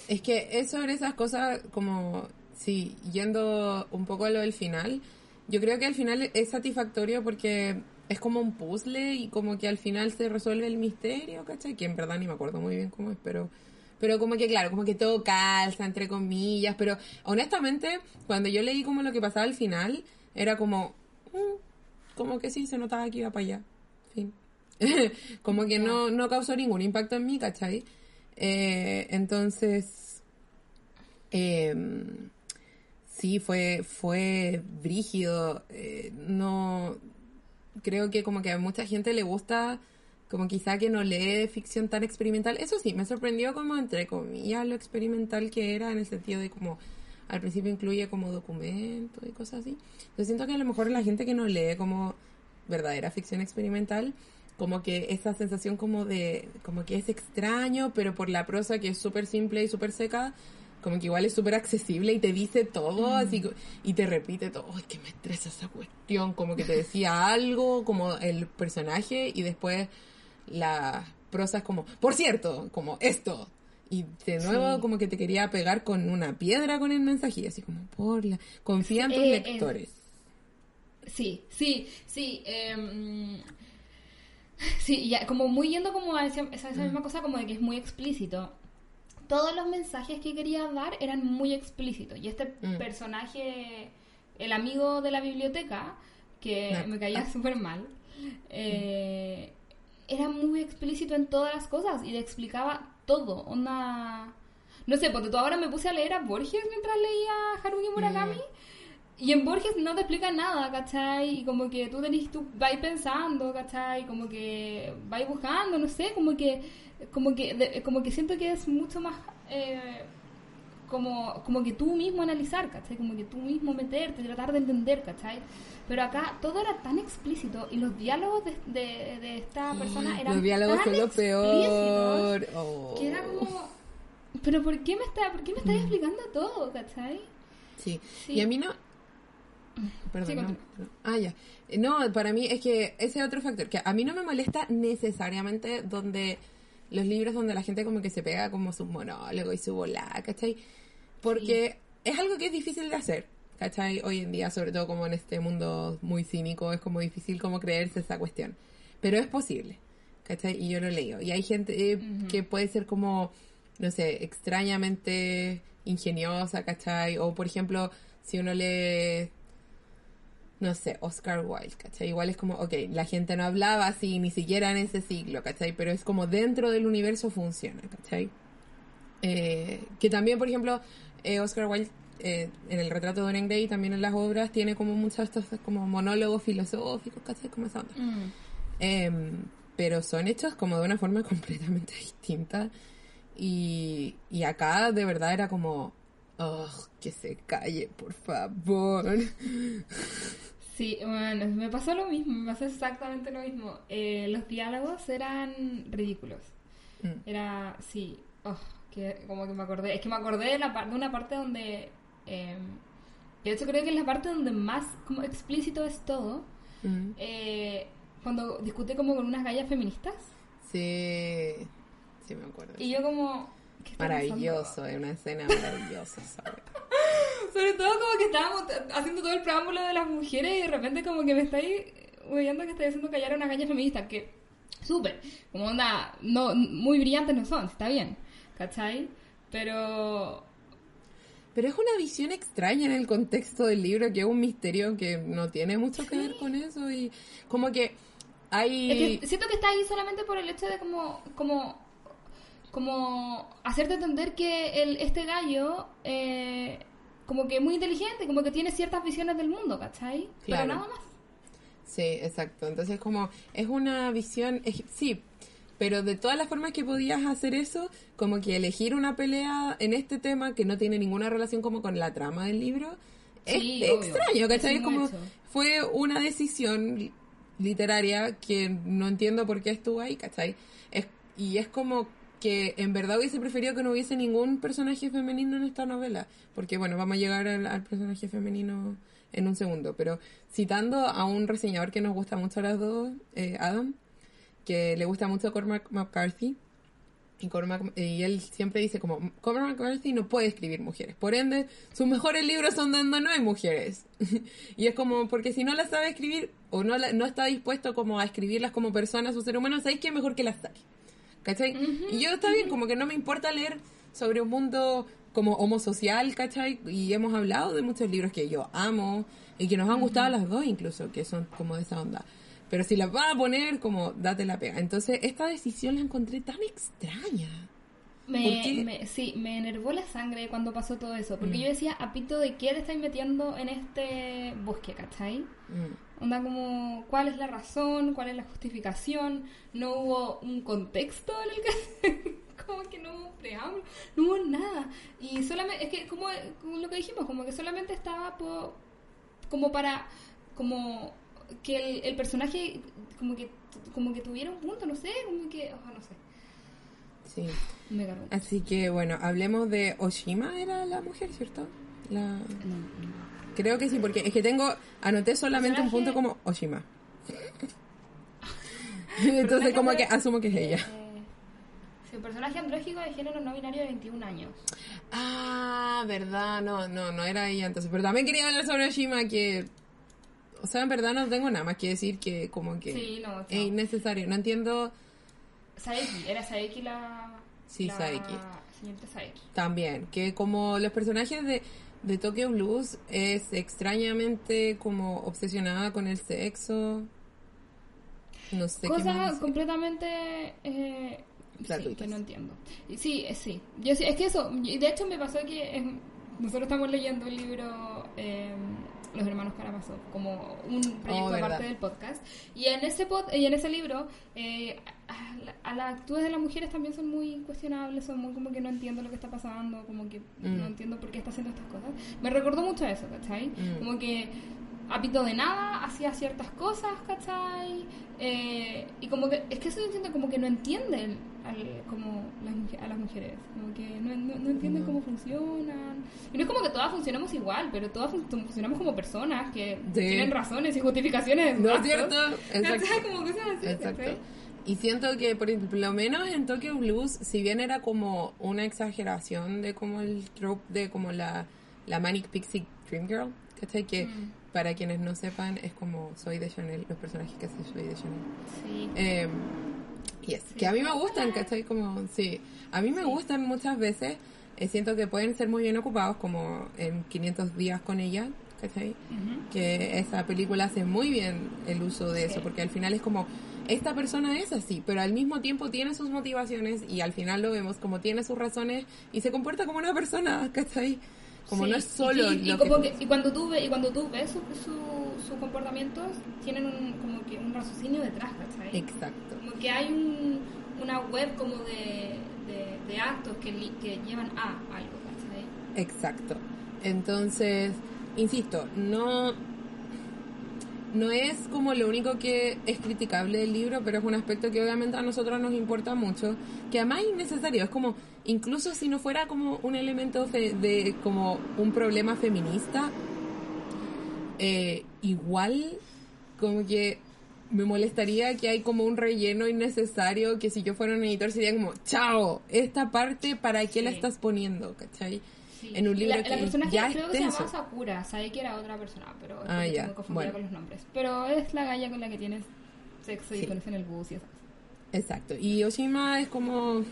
Es que es sobre esas cosas como, sí, yendo un poco a lo del final, yo creo que al final es satisfactorio porque es como un puzzle y como que al final se resuelve el misterio, ¿cachai? Que en verdad ni me acuerdo muy bien cómo es, pero... Pero como que, claro, como que todo calza, entre comillas, pero honestamente, cuando yo leí como lo que pasaba al final, era como, mm, como que sí, se notaba que iba para allá, fin. como que no, no causó ningún impacto en mí, ¿cachai? Eh, entonces, em, sí, fue, fue brígido. eh, no, creo que como que a mucha gente le gusta, como quizá que no lee ficción tan experimental. Eso sí, me sorprendió como entre comillas lo experimental que era en el sentido de como al principio incluye como documentos y cosas así. Yo siento que a lo mejor la gente que no lee como verdadera ficción experimental, como que esa sensación como de, como que es extraño, pero por la prosa que es súper simple y súper seca, como que igual es súper accesible y te dice todo, así, co- y te repite todo, ay, que me estresa esa cuestión, como que te decía algo, como el personaje, y después la prosa es como, por cierto, como esto. Y de nuevo Sí. como que te quería pegar con una piedra con el mensaje, y así como, por la... Confía en tus Eh, eh, lectores. Sí, sí, sí. em, sí, ya, como muy yendo como a esa, esa- esa misma cosa como de que es muy explícito. Todos los mensajes que quería dar eran muy explícitos. Y este Mm. personaje, el amigo de la biblioteca, que me caía Ah. súper mal, eh, era muy explícito en todas las cosas y le explicaba todo. Onda... No sé, porque tú ahora me puse a leer a Borges mientras leía Haruki Murakami. Y en Borges no te explica nada, ¿cachai? Y como que tú tenés, tú vais pensando, ¿cachai? Como que vais buscando, no sé, como que, como que, de- como que siento que es mucho más, eh, como, como que tú mismo analizar, ¿cachai? Como que tú mismo meterte, tratar de entender, ¿cachai? Pero acá todo era tan explícito y los diálogos de, de, de esta persona eran Los diálogos tan son lo peor. Oh. que era como, pero ¿por qué me está, por qué me estás explicando todo, ¿cachai? Sí. Sí. y a mí no... Perdón, Sí, no, no. Ah, ya. No, para mí es que ese otro factor, que a mí no me molesta necesariamente donde los libros donde la gente como que se pega como su monólogo y su volá, ¿cachai? Porque es algo que es difícil de hacer, ¿cachai? Hoy en día, sobre todo como en este mundo muy cínico, es como difícil como creerse esa cuestión. Pero es posible, ¿cachai? Y yo lo leo. Y hay gente eh, que puede ser como, no sé, extrañamente ingeniosa, ¿cachai? O por ejemplo, si uno lee no sé, Oscar Wilde, ¿cachai? Igual es como, ok, la gente no hablaba así, ni siquiera en ese siglo, ¿cachai? Pero es como dentro del universo funciona, ¿cachai? Eh, que también, por ejemplo, eh, Oscar Wilde, eh, en el retrato de Dorian Gray, también en las obras, tiene como muchos estos como monólogos filosóficos, ¿cachai? Como esa onda. Mm. Em, pero son hechos como de una forma completamente distinta. Y, y acá de verdad era como, oh, que se calle, por favor. Sí, bueno, me pasó lo mismo, me pasó exactamente lo mismo. Eh, los diálogos eran ridículos. Mm. Era, sí, oh, que como que me acordé, es que me acordé de, la, de una parte donde, eh, de hecho creo que es la parte donde más como explícito es todo, Mm. eh, cuando discute como con unas gallas feministas. Sí, sí me acuerdo. Y yo como... ¿qué está Maravilloso, es una escena maravillosa. ¿sabes? Sobre todo como que estábamos haciendo todo el preámbulo de las mujeres y de repente como que me estáis oyendo que estoy haciendo callar a unas gallas feministas, que súper, como onda, no, muy brillantes no son, está bien, ¿cachai? Pero... Pero es una visión extraña en el contexto del libro, que es un misterio que no tiene mucho que ver con eso. Y como que hay... Es que siento que está ahí solamente por el hecho de como, como, como hacerte entender que el, este gallo eh, como que muy inteligente, como que tiene ciertas visiones del mundo, ¿cachai? Claro. Pero nada más. Sí, exacto. Entonces, como es una visión, es- sí, pero de todas las formas que podías hacer eso, como que elegir una pelea en este tema que no tiene ninguna relación como con la trama del libro, Sí, es obvio. extraño, ¿cachai? Es como, hecho. fue una decisión li- literaria que no entiendo por qué estuvo ahí, ¿cachai? Es, y es como que en verdad hubiese preferido que no hubiese ningún personaje femenino en esta novela, porque bueno, vamos a llegar al, personaje femenino en un segundo, pero citando a un reseñador que nos gusta mucho a las dos, eh, Adam, que le gusta mucho Cormac McCarthy, y, Cormac- y él siempre dice como, Cormac McCarthy no puede escribir mujeres, por ende, sus mejores libros son donde no hay mujeres. y es como, porque si no las sabe escribir, o no, la- no está dispuesto como a escribirlas como personas o ser humanos, ¿sabéis qué? Mejor que las saque. ¿Cachai? Y yo está bien, como que no me importa leer sobre un mundo como homosocial, ¿cachai? Y hemos hablado de muchos libros que yo amo y que nos han gustado las dos incluso, que son como de esa onda. Pero si las vas a poner, como date la pega. Entonces, esta decisión la encontré tan extraña. ¿Por Me, me- sí, me enervó la sangre cuando pasó todo eso. Mm. Porque yo decía, apito, ¿de qué te estáis metiendo en este bosque, cachai? Mm. Onda como, ¿cuál es la razón? ¿Cuál es la justificación? No hubo un contexto en el que... como que no hubo preámbulo, no hubo nada. Y solamente, es que como, como lo que dijimos, como que solamente estaba po- como para, como que el, el personaje como que como que tuviera un punto, no sé, como que, oh, no sé, Sí. Así que, bueno, hablemos de Oshima, era la mujer, ¿cierto? La... No, no. Creo que sí, porque es que tengo, anoté solamente un punto como Oshima. Entonces, como que asumo que es ella. Eh, sí, un personaje andrógico de género no binario de 21 años. Ah, verdad, no, no, no era ella entonces. Pero también quería hablar sobre Oshima que... O sea, en verdad no tengo nada más que decir que como que Sí, no, no. es innecesario. No entiendo Saeki, era Saeki la... Sí, la Saeki. Señorita Saeki. también que como los personajes de, de Tokyo Blues es extrañamente como obsesionada con el sexo. No sé Cosa completamente... Eh, sí, que no entiendo. Sí, eh, sí. Yo sí, es que eso, y de hecho me pasó que eh, nosotros estamos leyendo el libro eh, Los Hermanos Karamazov como un proyecto Oh, aparte del podcast. Y en ese pod, y en ese libro, eh, a, la- a las actitudes de las mujeres también son muy cuestionables, son muy como que no entiendo lo que está pasando, como que Mm. no entiendo por qué está haciendo estas cosas. Me recordó mucho a eso, ¿cachai? Mm. Como que apito de nada, hacía ciertas cosas, ¿cachai? Eh, y como que, es que eso yo entiendo como que no entienden al- como las, a las mujeres, como que no, no, no entienden No. cómo funcionan. Y no es como que todas funcionamos igual, pero todas fun- funcionamos como personas que Sí. tienen razones y justificaciones. ¿No es cierto? ¿cachai? Exacto. Como cosas así, Exacto. ¿cachai? Y siento que, por lo menos en Tokyo Blues, si bien era como una exageración de como el trope de como la, la Manic Pixie Dream Girl, ¿cachai? Que Mm. Para quienes no sepan es como Soy de Chanel, los personajes que hace Soy de Chanel. Sí. Eh, yes, que a mí me gustan, ¿cachai? Como, sí, a mí me Sí. gustan muchas veces. eh, siento que pueden ser muy bien ocupados, como en 500 días con ella, ¿cachai? Ujú. Que esa película hace muy bien el uso de Sí. eso, porque al final es como, esta persona es así, pero al mismo tiempo tiene sus motivaciones y al final lo vemos como tiene sus razones y se comporta como una persona, ¿cachai? Como Sí, no es solo y, y lo como que... que- y cuando tú ves y cuando tú ves sus su, sus comportamientos tienen un, como que un raciocinio detrás ¿cachai? Exacto. como que hay un, una web como de, de, de actos que, li- que llevan a algo ¿cachai? Exacto. Entonces, insisto, no no es como lo único que es criticable del libro, pero es un aspecto que obviamente a nosotros nos importa mucho, que además es innecesario, es como incluso si no fuera como un elemento fe- de como un problema feminista, eh, igual como que me molestaría que hay como un relleno innecesario que si yo fuera un editor sería como, chao, esta parte para qué la estás poniendo, ¿cachai? Sí. En un libro la, la que personaje ya creo es que se tenso. llama Sakura sabe que era otra persona pero Ah, ya, estoy muy confundida bueno. con los nombres pero es la galla con la que tienes sexo y Sí. pones en el bus y esas Exacto. Y Oshima es como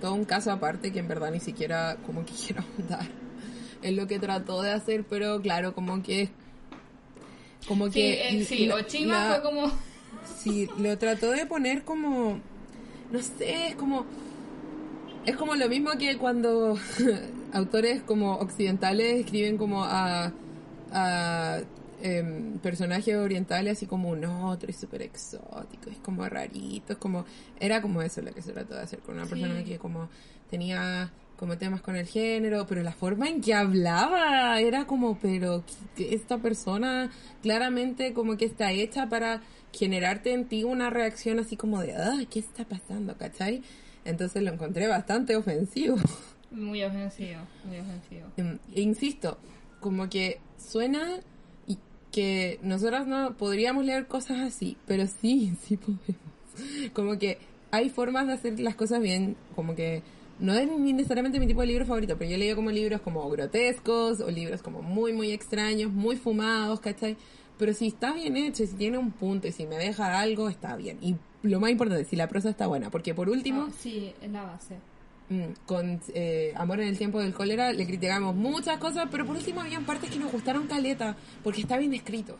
todo un caso aparte que en verdad ni siquiera como que quiero ahondar en lo que trató de hacer, pero claro, como que como sí, que eh, sí la- Ochima la- fue como Sí, lo trató de poner como no sé, es como Es como lo mismo que cuando autores como occidentales escriben como a, a em, personajes orientales así como un otro y súper exótico, es como rarito, es como... Era como eso lo que se trató de hacer con una Sí. persona que como tenía como temas con el género, pero la forma en que hablaba era como, pero esta persona claramente como que está hecha para generarte en ti una reacción así como de, ah, ¿qué está pasando? ¿Cachai? Entonces lo encontré bastante ofensivo. Muy ofensivo, muy ofensivo. Em, e insisto, como que suena y que nosotros no podríamos leer cosas así, pero sí, sí podemos. Como que hay formas de hacer las cosas bien, como que no es ni necesariamente mi tipo de libro favorito, pero yo leído como libros como grotescos o libros como muy, muy extraños, muy fumados, ¿cachai? Pero si está bien hecho si tiene un punto y si me deja algo, está bien. Y lo más importante, si la prosa está buena, porque por último... Ah, sí, es la base. Mm, con eh, Amor en el tiempo del cólera le criticamos muchas cosas, pero por último habían partes que nos gustaron caleta, porque está bien escrito,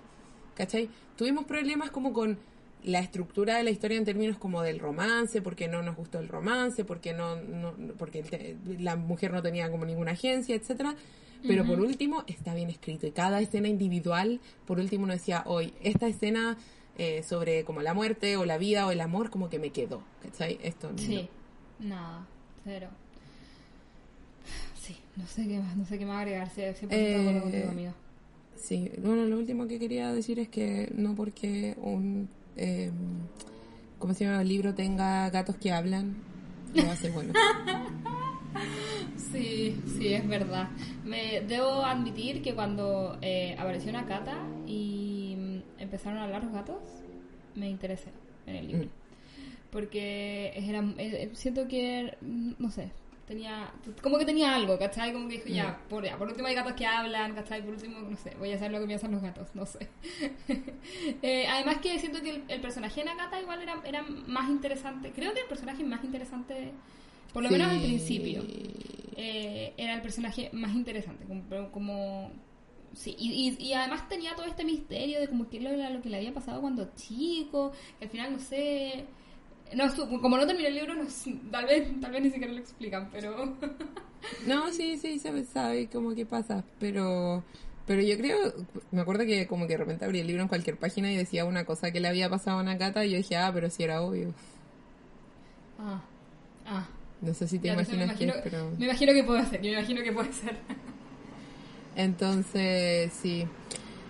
¿cachai? Tuvimos problemas como con la estructura de la historia en términos como del romance, porque no nos gustó el romance, porque no, no no- porque te- la mujer no tenía como ninguna agencia, etcétera. Pero por último está bien escrito y cada escena individual, por último uno decía, hoy esta escena eh, sobre como la muerte o la vida o el amor como que me quedó, ¿cachai? Esto no. Sí, nada, cero. Sí, no sé qué más, no sé qué más agregar, sí, siempre estoy Eh, contigo, amiga. Sí, bueno, lo último que quería decir es que no porque un, eh, ¿cómo se llama? El libro tenga gatos que hablan, no va a ser bueno. Sí, sí, es verdad. Me debo admitir que cuando eh, apareció una cata y mm, empezaron a hablar los gatos, me interesé en el libro. Mm. Porque era, eh, eh, siento que, mm, no sé, tenía, como que tenía algo, ¿cachai? Como que dijo, ya, por, ya, por último hay gatos que hablan, ¿cachai? Por último, no sé, voy a hacer lo que piensan los gatos, no sé. Eh, además que siento que el, el personaje de Nakata igual era, era más interesante, creo que el personaje más interesante, por lo menos al Sí. principio eh, era el personaje más interesante. Como, como- sí, y, y, y además tenía todo este misterio de como que lo, lo que le había pasado cuando chico, que al final no sé. No, como no terminé el libro, no tal vez, tal vez ni siquiera lo explican, pero No, sí, sí, se sabe como que pasa, pero pero yo creo, me acuerdo que como que de repente abrí el libro en cualquier página y decía una cosa que le había pasado a una gata y yo dije, ah, pero sí era obvio. ah, ah. No sé si te Ya, imaginas me qué es, pero... me imagino que puede ser, yo me imagino que puede ser. Entonces, sí.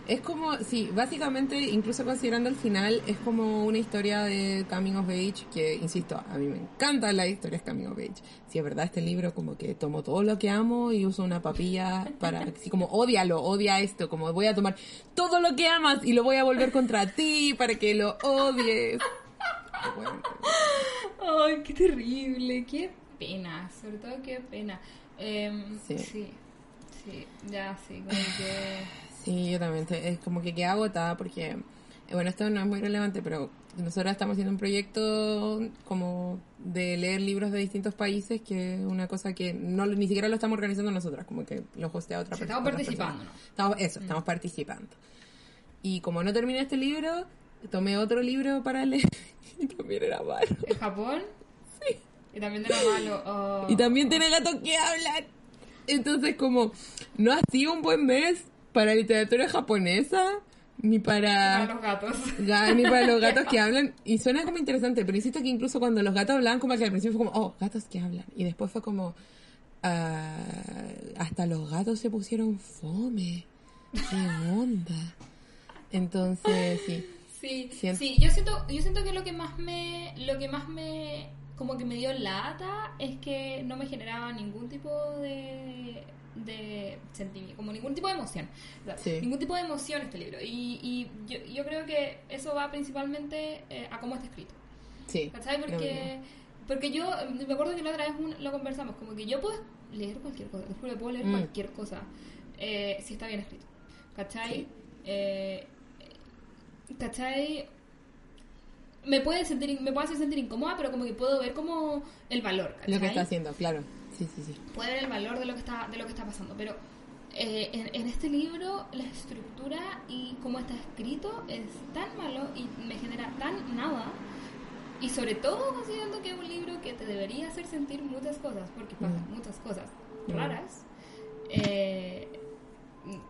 Es como, sí, básicamente, incluso considerando el final, es como una historia de Coming of Age, que, insisto, a mí me encantan las historias Coming of Age. Si es verdad, este libro como que tomo todo lo que amo y uso una papilla para, así como, odialo, odia esto, como voy a tomar todo lo que amas y lo voy a volver contra ti para que lo odies. Bueno, Ay, qué terrible, qué pena, sobre todo qué pena. Em, Sí. sí, sí, ya, sí, como que... Sí, yo también. te- Es como que queda agotada porque, eh, bueno, esto no es muy relevante, pero nosotros estamos haciendo un proyecto como de leer libros de distintos países, que es una cosa que no ni siquiera lo estamos organizando nosotras, como que lo hostea otra Sí, persona. estamos participando, personas. Estamos, eso, estamos participando. Y como no terminé este libro, tomé otro libro para leer y también era malo. ¿En Japón? Sí. Y también era malo. oh. Y también tiene gatos que hablan. Entonces, como, no ha sido un buen mes para literatura japonesa, ni para, Para los gatos. ga- ni para los gatos que hablan. Y suena como interesante, pero insisto que incluso cuando los gatos hablaban, como que al principio fue como, oh, gatos que hablan. Y después fue como, ah, hasta los gatos se pusieron fome. ¿Qué onda? Entonces, sí. Sí, Siento- sí, yo siento, yo siento que lo que más me, lo que más me, como que me dio lata es que no me generaba ningún tipo de, de sentimiento, como ningún tipo de emoción, O sea, Sí. ningún tipo de emoción este libro. Y, y yo, yo creo que eso va principalmente eh, a cómo está escrito. Sí. ¿Cachai? Porque, porque yo eh, me acuerdo que la otra vez un- lo conversamos, como que yo puedo leer cualquier cosa, te puedo leer Mm. cualquier cosa eh, si está bien escrito. ¿Cachai? Sí. Eh, ¿Cachai? Me puede, sentir, me puede hacer sentir incómoda, pero como que puedo ver como el valor. ¿cachai? Lo que está haciendo, claro. Sí, sí, sí. puede ver el valor de lo que está de lo que está pasando pero eh, en, en este libro la estructura y cómo está escrito es tan malo y me genera tan nada Y sobre todo considerando que es un libro que te debería hacer sentir muchas cosas, porque pasan Mm. muchas cosas Mm. raras. Eh,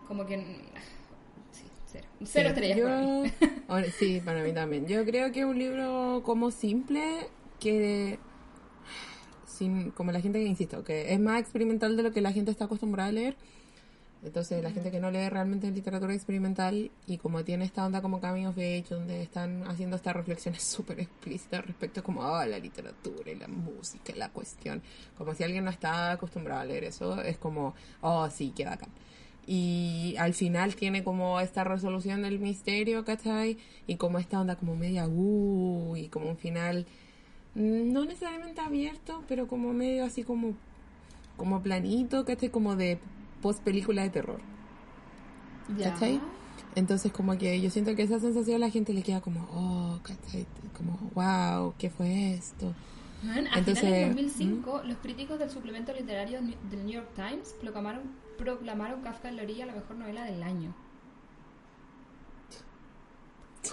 como que... Sí, cero. Cero Sí, estrellas yo- para mí. Sí, para mí también. Yo creo que es un libro como simple que sin como la gente que insisto, que es más experimental de lo que la gente está acostumbrada a leer. Entonces, la gente que no lee realmente literatura experimental y como tiene esta onda como Coming of Age, donde están haciendo estas reflexiones súper explícitas respecto como a la literatura y la música la cuestión, como si alguien no está acostumbrado a leer eso, es como, oh, sí, qué bacán. Y al final tiene como esta resolución del misterio, ¿cachai? Y como esta onda como media, uh, y como un final no necesariamente abierto, pero como medio así como, como planito, ¿cachai? Como de post película de terror. ¿Cachai? Entonces como que yo siento que esa sensación a la gente le queda como, oh, ¿cachai? Como, wow, ¿qué fue esto? Bueno, a Entonces, finales del 2005, los críticos del suplemento literario del New York Times proclamaron, proclamaron Kafka en la orilla la mejor novela del año.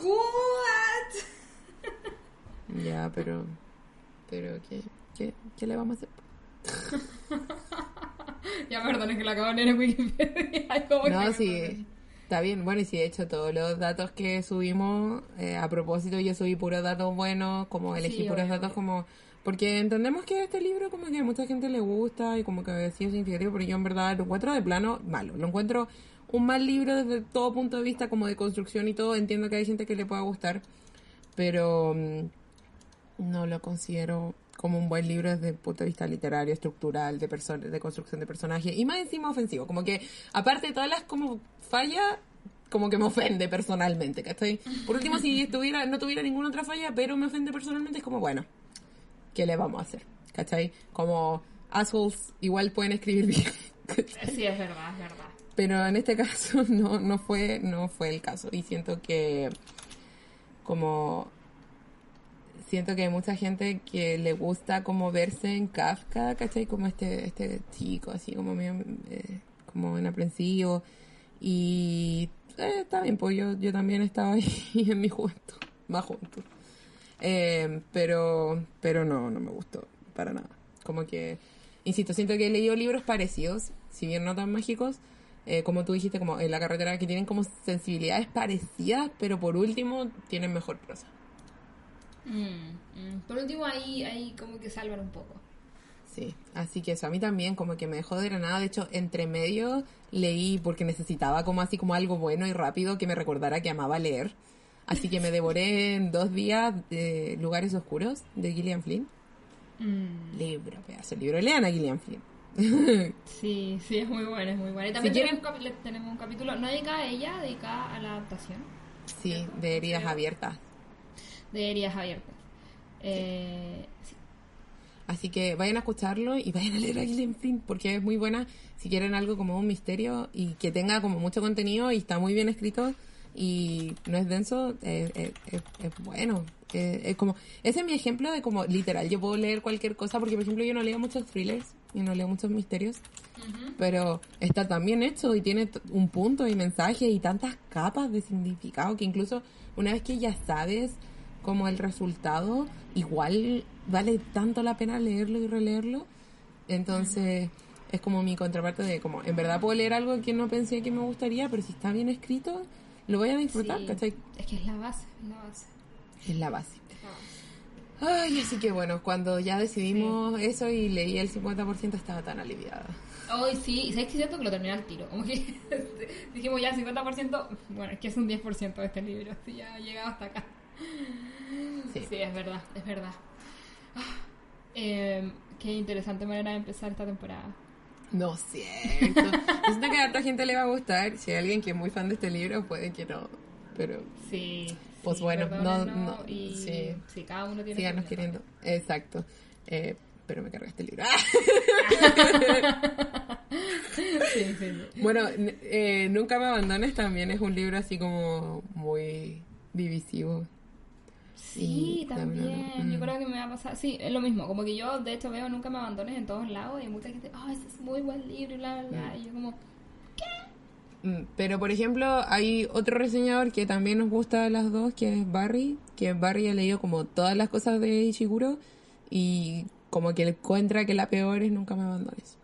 ¿What? Ya, pero, pero, ¿qué, qué, qué le vamos a hacer? Ya, perdón, es que lo acabo de leer en Wikipedia. Como No, que- sí, está bien. Bueno, y sí, de hecho, todos los datos que subimos, eh, a propósito, yo subí puros datos buenos, como elegí Sí, puros datos como... Porque entendemos que este libro como que a mucha gente le gusta y como que sí es significativo, pero yo en verdad lo encuentro de plano malo. Lo encuentro un mal libro desde todo punto de vista como de construcción y todo. Entiendo que hay gente que le pueda gustar, pero mm, no lo considero como un buen libro desde el punto de vista literario, estructural, de de construcción de personajes y más encima ofensivo. Como que, aparte de todas las como fallas, como que me ofende personalmente, ¿cachai? Por último, si estuviera, no tuviera ninguna otra falla, pero me ofende personalmente, es como, bueno, ¿qué le vamos a hacer? ¿Cachai? Como assholes igual pueden escribir bien. ¿cachai? Sí, es verdad, es verdad. pero en este caso no, no fue no fue el caso y siento que como siento que hay mucha gente que le gusta como verse en Kafka ¿cachai? como este este chico así como medio, eh, como en aprensivo y eh, está bien pues yo, yo también estaba ahí en mi juventud más juventud. Eh, pero pero no no me gustó para nada. Como que insisto siento que he leído libros parecidos si bien no tan mágicos eh, como tú dijiste como en la carretera que tienen como sensibilidades parecidas pero por último tienen mejor prosa Mm, mm. Por último, ahí, ahí como que salvan un poco. Sí, así que eso a mí también como que me dejó de granada. De hecho, entre medio leí porque necesitaba como así como algo bueno y rápido que me recordara que amaba leer. Así que me devoré en dos días de Lugares Oscuros de Gillian Flynn. Mm. Libro, pedazo de libro. Lean a Gillian Flynn. Sí, sí, es muy buena, es muy buena. Y también Si quieren- tenemos, un tenemos un capítulo, no dedicado a ella, dedicado a la adaptación sí, de heridas abiertas. De heridas abiertas. Eh, sí. Así que vayan a escucharlo y vayan a leer a Gillian Flynn porque es muy buena si quieren algo como un misterio y que tenga como mucho contenido y está muy bien escrito y no es denso, eh, eh, es, es bueno. Eh, es como, ese es mi ejemplo de como literal, yo puedo leer cualquier cosa porque por ejemplo yo no leo muchos thrillers y no leo muchos misterios, pero está tan bien hecho y tiene un punto y mensaje y tantas capas de significado que incluso una vez que ya sabes como el resultado, igual vale tanto la pena leerlo y releerlo. Entonces, es como mi contraparte de como, en verdad puedo leer algo que no pensé que me gustaría, pero si está bien escrito, lo voy a disfrutar, Sí. ¿cachai? Es que es la base, es la base. Es la base. Ay, así que bueno, cuando ya decidimos eso y leí el 50% estaba tan aliviada. Hoy sí, y sabes que siento que lo terminé al tiro. Como que dijimos ya 50%, bueno, es que es un 10% de este libro, así ya ha llegado hasta acá. Sí. Sí, es verdad, es verdad. Ah, eh, qué interesante manera de empezar esta temporada. No cierto. Yo siento que a otra gente le va a gustar. Si hay alguien que es muy fan de este libro, puede que no. Pero Sí. Pues sí, bueno, no- no, y sí. sí, cada uno tiene síganos queriendo. Exacto. Eh, pero me cargaste el libro. Sí, sí, sí. Bueno, eh, Nunca me abandones también es un libro así como muy divisivo. Sí, también. también, Yo mm. creo que me va a pasar. Sí, es lo mismo. Como que yo, de hecho, veo Nunca me abandones en todos lados y mucha gente, ah, ese es muy buen libro y bla, bla, bla. Mm. Y yo, como, Mm, Pero, por ejemplo, hay otro reseñador que también nos gusta a las dos, que es Barry, que Barry ha leído como todas las cosas de Ishiguro y como que encuentra que la peor es Nunca me abandones.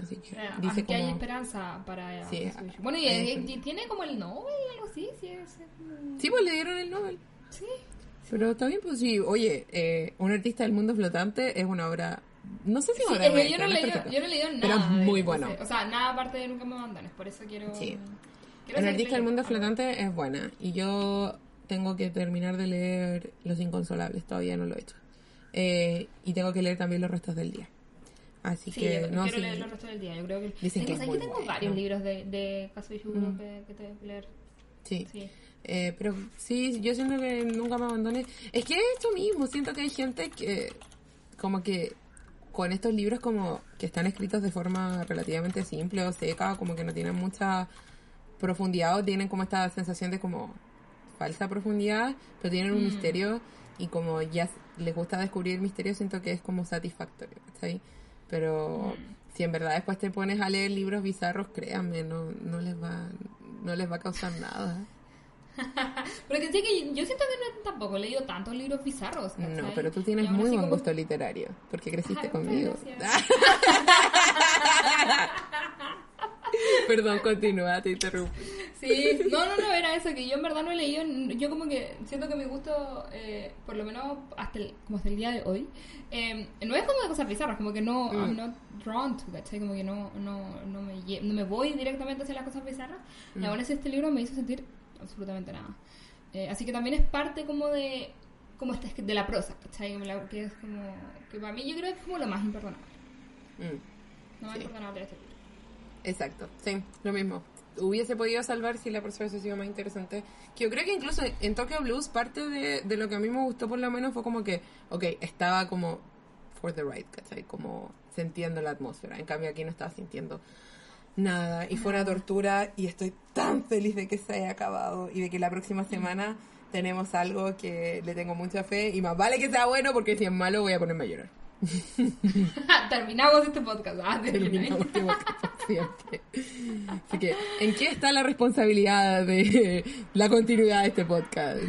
Así que dice aunque hay como... esperanza para Sí. Bueno, y, hay y- tiene como el Nobel algo así, sí, es, es- Sí, pues le dieron el Nobel. sí. Pero está bien, pues sí. Oye, eh, Un artista del mundo flotante es una obra... No sé si Sí, una es obra que yo no, leído, yo no he leído nada. Pero es muy bueno. O sea, nada aparte de Nunca me abandones, por eso quiero... Sí. quiero Un artista del mundo flotante es buena. Y yo tengo que terminar de leer Los Inconsolables. Todavía no lo he hecho. Eh, y tengo que leer también los restos del día. Así Sí, que yo no quiero sí. leer el resto del día. Yo creo que. Dicen tengo, que es ¿sabes muy tengo bueno. varios libros de, de Kazuo Ishiguro Mm. que, que tengo que leer. Sí. Sí. Eh, pero sí, yo siento que nunca me abandones. Es que es esto mismo. Siento que hay gente que, como que con estos libros, como que están escritos de forma relativamente simple o seca, como que no tienen mucha profundidad o tienen como esta sensación de como falsa profundidad, pero tienen un Mm. misterio y como ya les gusta descubrir misterios, siento que es como satisfactorio, ¿cachai? Pero Mm. si en verdad después te pones a leer libros bizarros, créanme, no, no les va no les va a causar nada. Pero que sí que yo siento que no, tampoco he leído tantos libros bizarros. No, pero tú Y tienes muy buen como- gusto literario, porque creciste Ay, conmigo. Perdón, continúa, te interrumpí. Sí, no, no, no, era eso, que yo en verdad no he leído, yo como que siento que mi gusto, eh, por lo menos hasta el, como hasta el día de hoy, eh, no es como de cosas bizarras, como que no, Mm. I'm not drawn to, ¿cachai? Como que no, no, no, me, no me voy directamente hacia las cosas bizarras, y Mm. aún así este libro me hizo sentir absolutamente nada. Eh, así que también es parte como de, como este, de la prosa, ¿cachai? Que es como, que para mí yo creo que es como lo más imperdonable, Mm, lo más Sí. imperdonable de este libro. Exacto, sí, lo mismo. Hubiese podido salvar si la persona hubiese sido más interesante. Que yo creo que incluso en Tokyo Blues, parte de, de lo que a mí me gustó por lo menos fue como que, ok, estaba como for the right, ¿cachai? Como sintiendo la atmósfera. En cambio aquí no estaba sintiendo nada. Y fue una tortura y estoy tan feliz de que se haya acabado y de que la próxima semana tenemos algo que le tengo mucha fe y más vale que sea bueno porque si es malo voy a ponerme a llorar. Terminamos este podcast. Ah, Terminamos este podcast por siempre. Así que, ¿en qué está la responsabilidad de la continuidad de este podcast?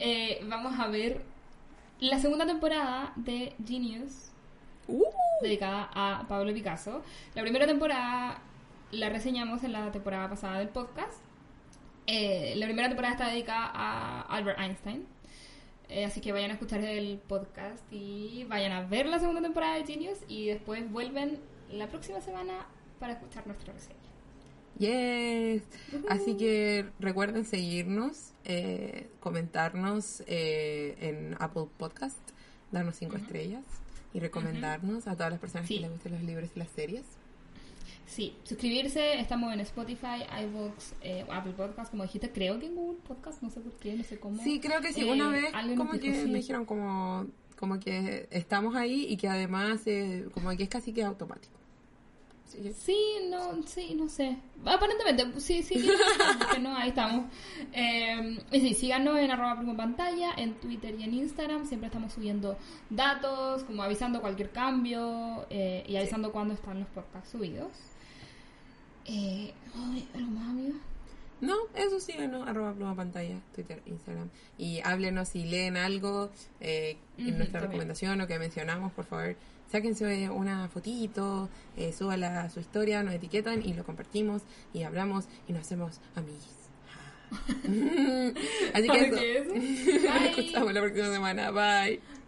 Eh, vamos a ver la segunda temporada de Genius, Uh, dedicada a Pablo Picasso. La primera temporada la reseñamos en la temporada pasada del podcast. Eh, la primera temporada está dedicada a Albert Einstein. Eh, así que vayan a escuchar el podcast y vayan a ver la segunda temporada de Genius y después vuelven la próxima semana para escuchar nuestra reseña. yes. Así que recuerden seguirnos, eh, comentarnos eh, en Apple Podcast, darnos cinco estrellas y recomendarnos a todas las personas Sí. que les gusten los libros y las series. Sí, suscribirse, estamos en Spotify, iVoox, eh, Apple Podcast, como dijiste, creo que en Google Podcast, no sé por qué, no sé cómo. Sí, creo que sí. Eh, Una vez como que sí. me dijeron como, como que estamos ahí y que además eh, como que es casi que automático. Sí, Sí, no, sí, no sé. Aparentemente, sí, sí, que no, ahí estamos. Eh, y sí, síganos en arroba primo pantalla, en Twitter y en Instagram. Siempre estamos subiendo datos, como avisando cualquier cambio eh, y avisando cuándo están los podcasts subidos. Eh, ay, ¿Algo más, amigo? No, eso sí, no, arroba pluma pantalla, Twitter, Instagram. Y háblenos si leen algo eh, en nuestra recomendación o que mencionamos, por favor, sáquense una fotito, eh, súbala a su historia, nos etiquetan y lo compartimos y hablamos y nos hacemos amigos. Así que eso. Nos escuchamos la próxima semana. Bye.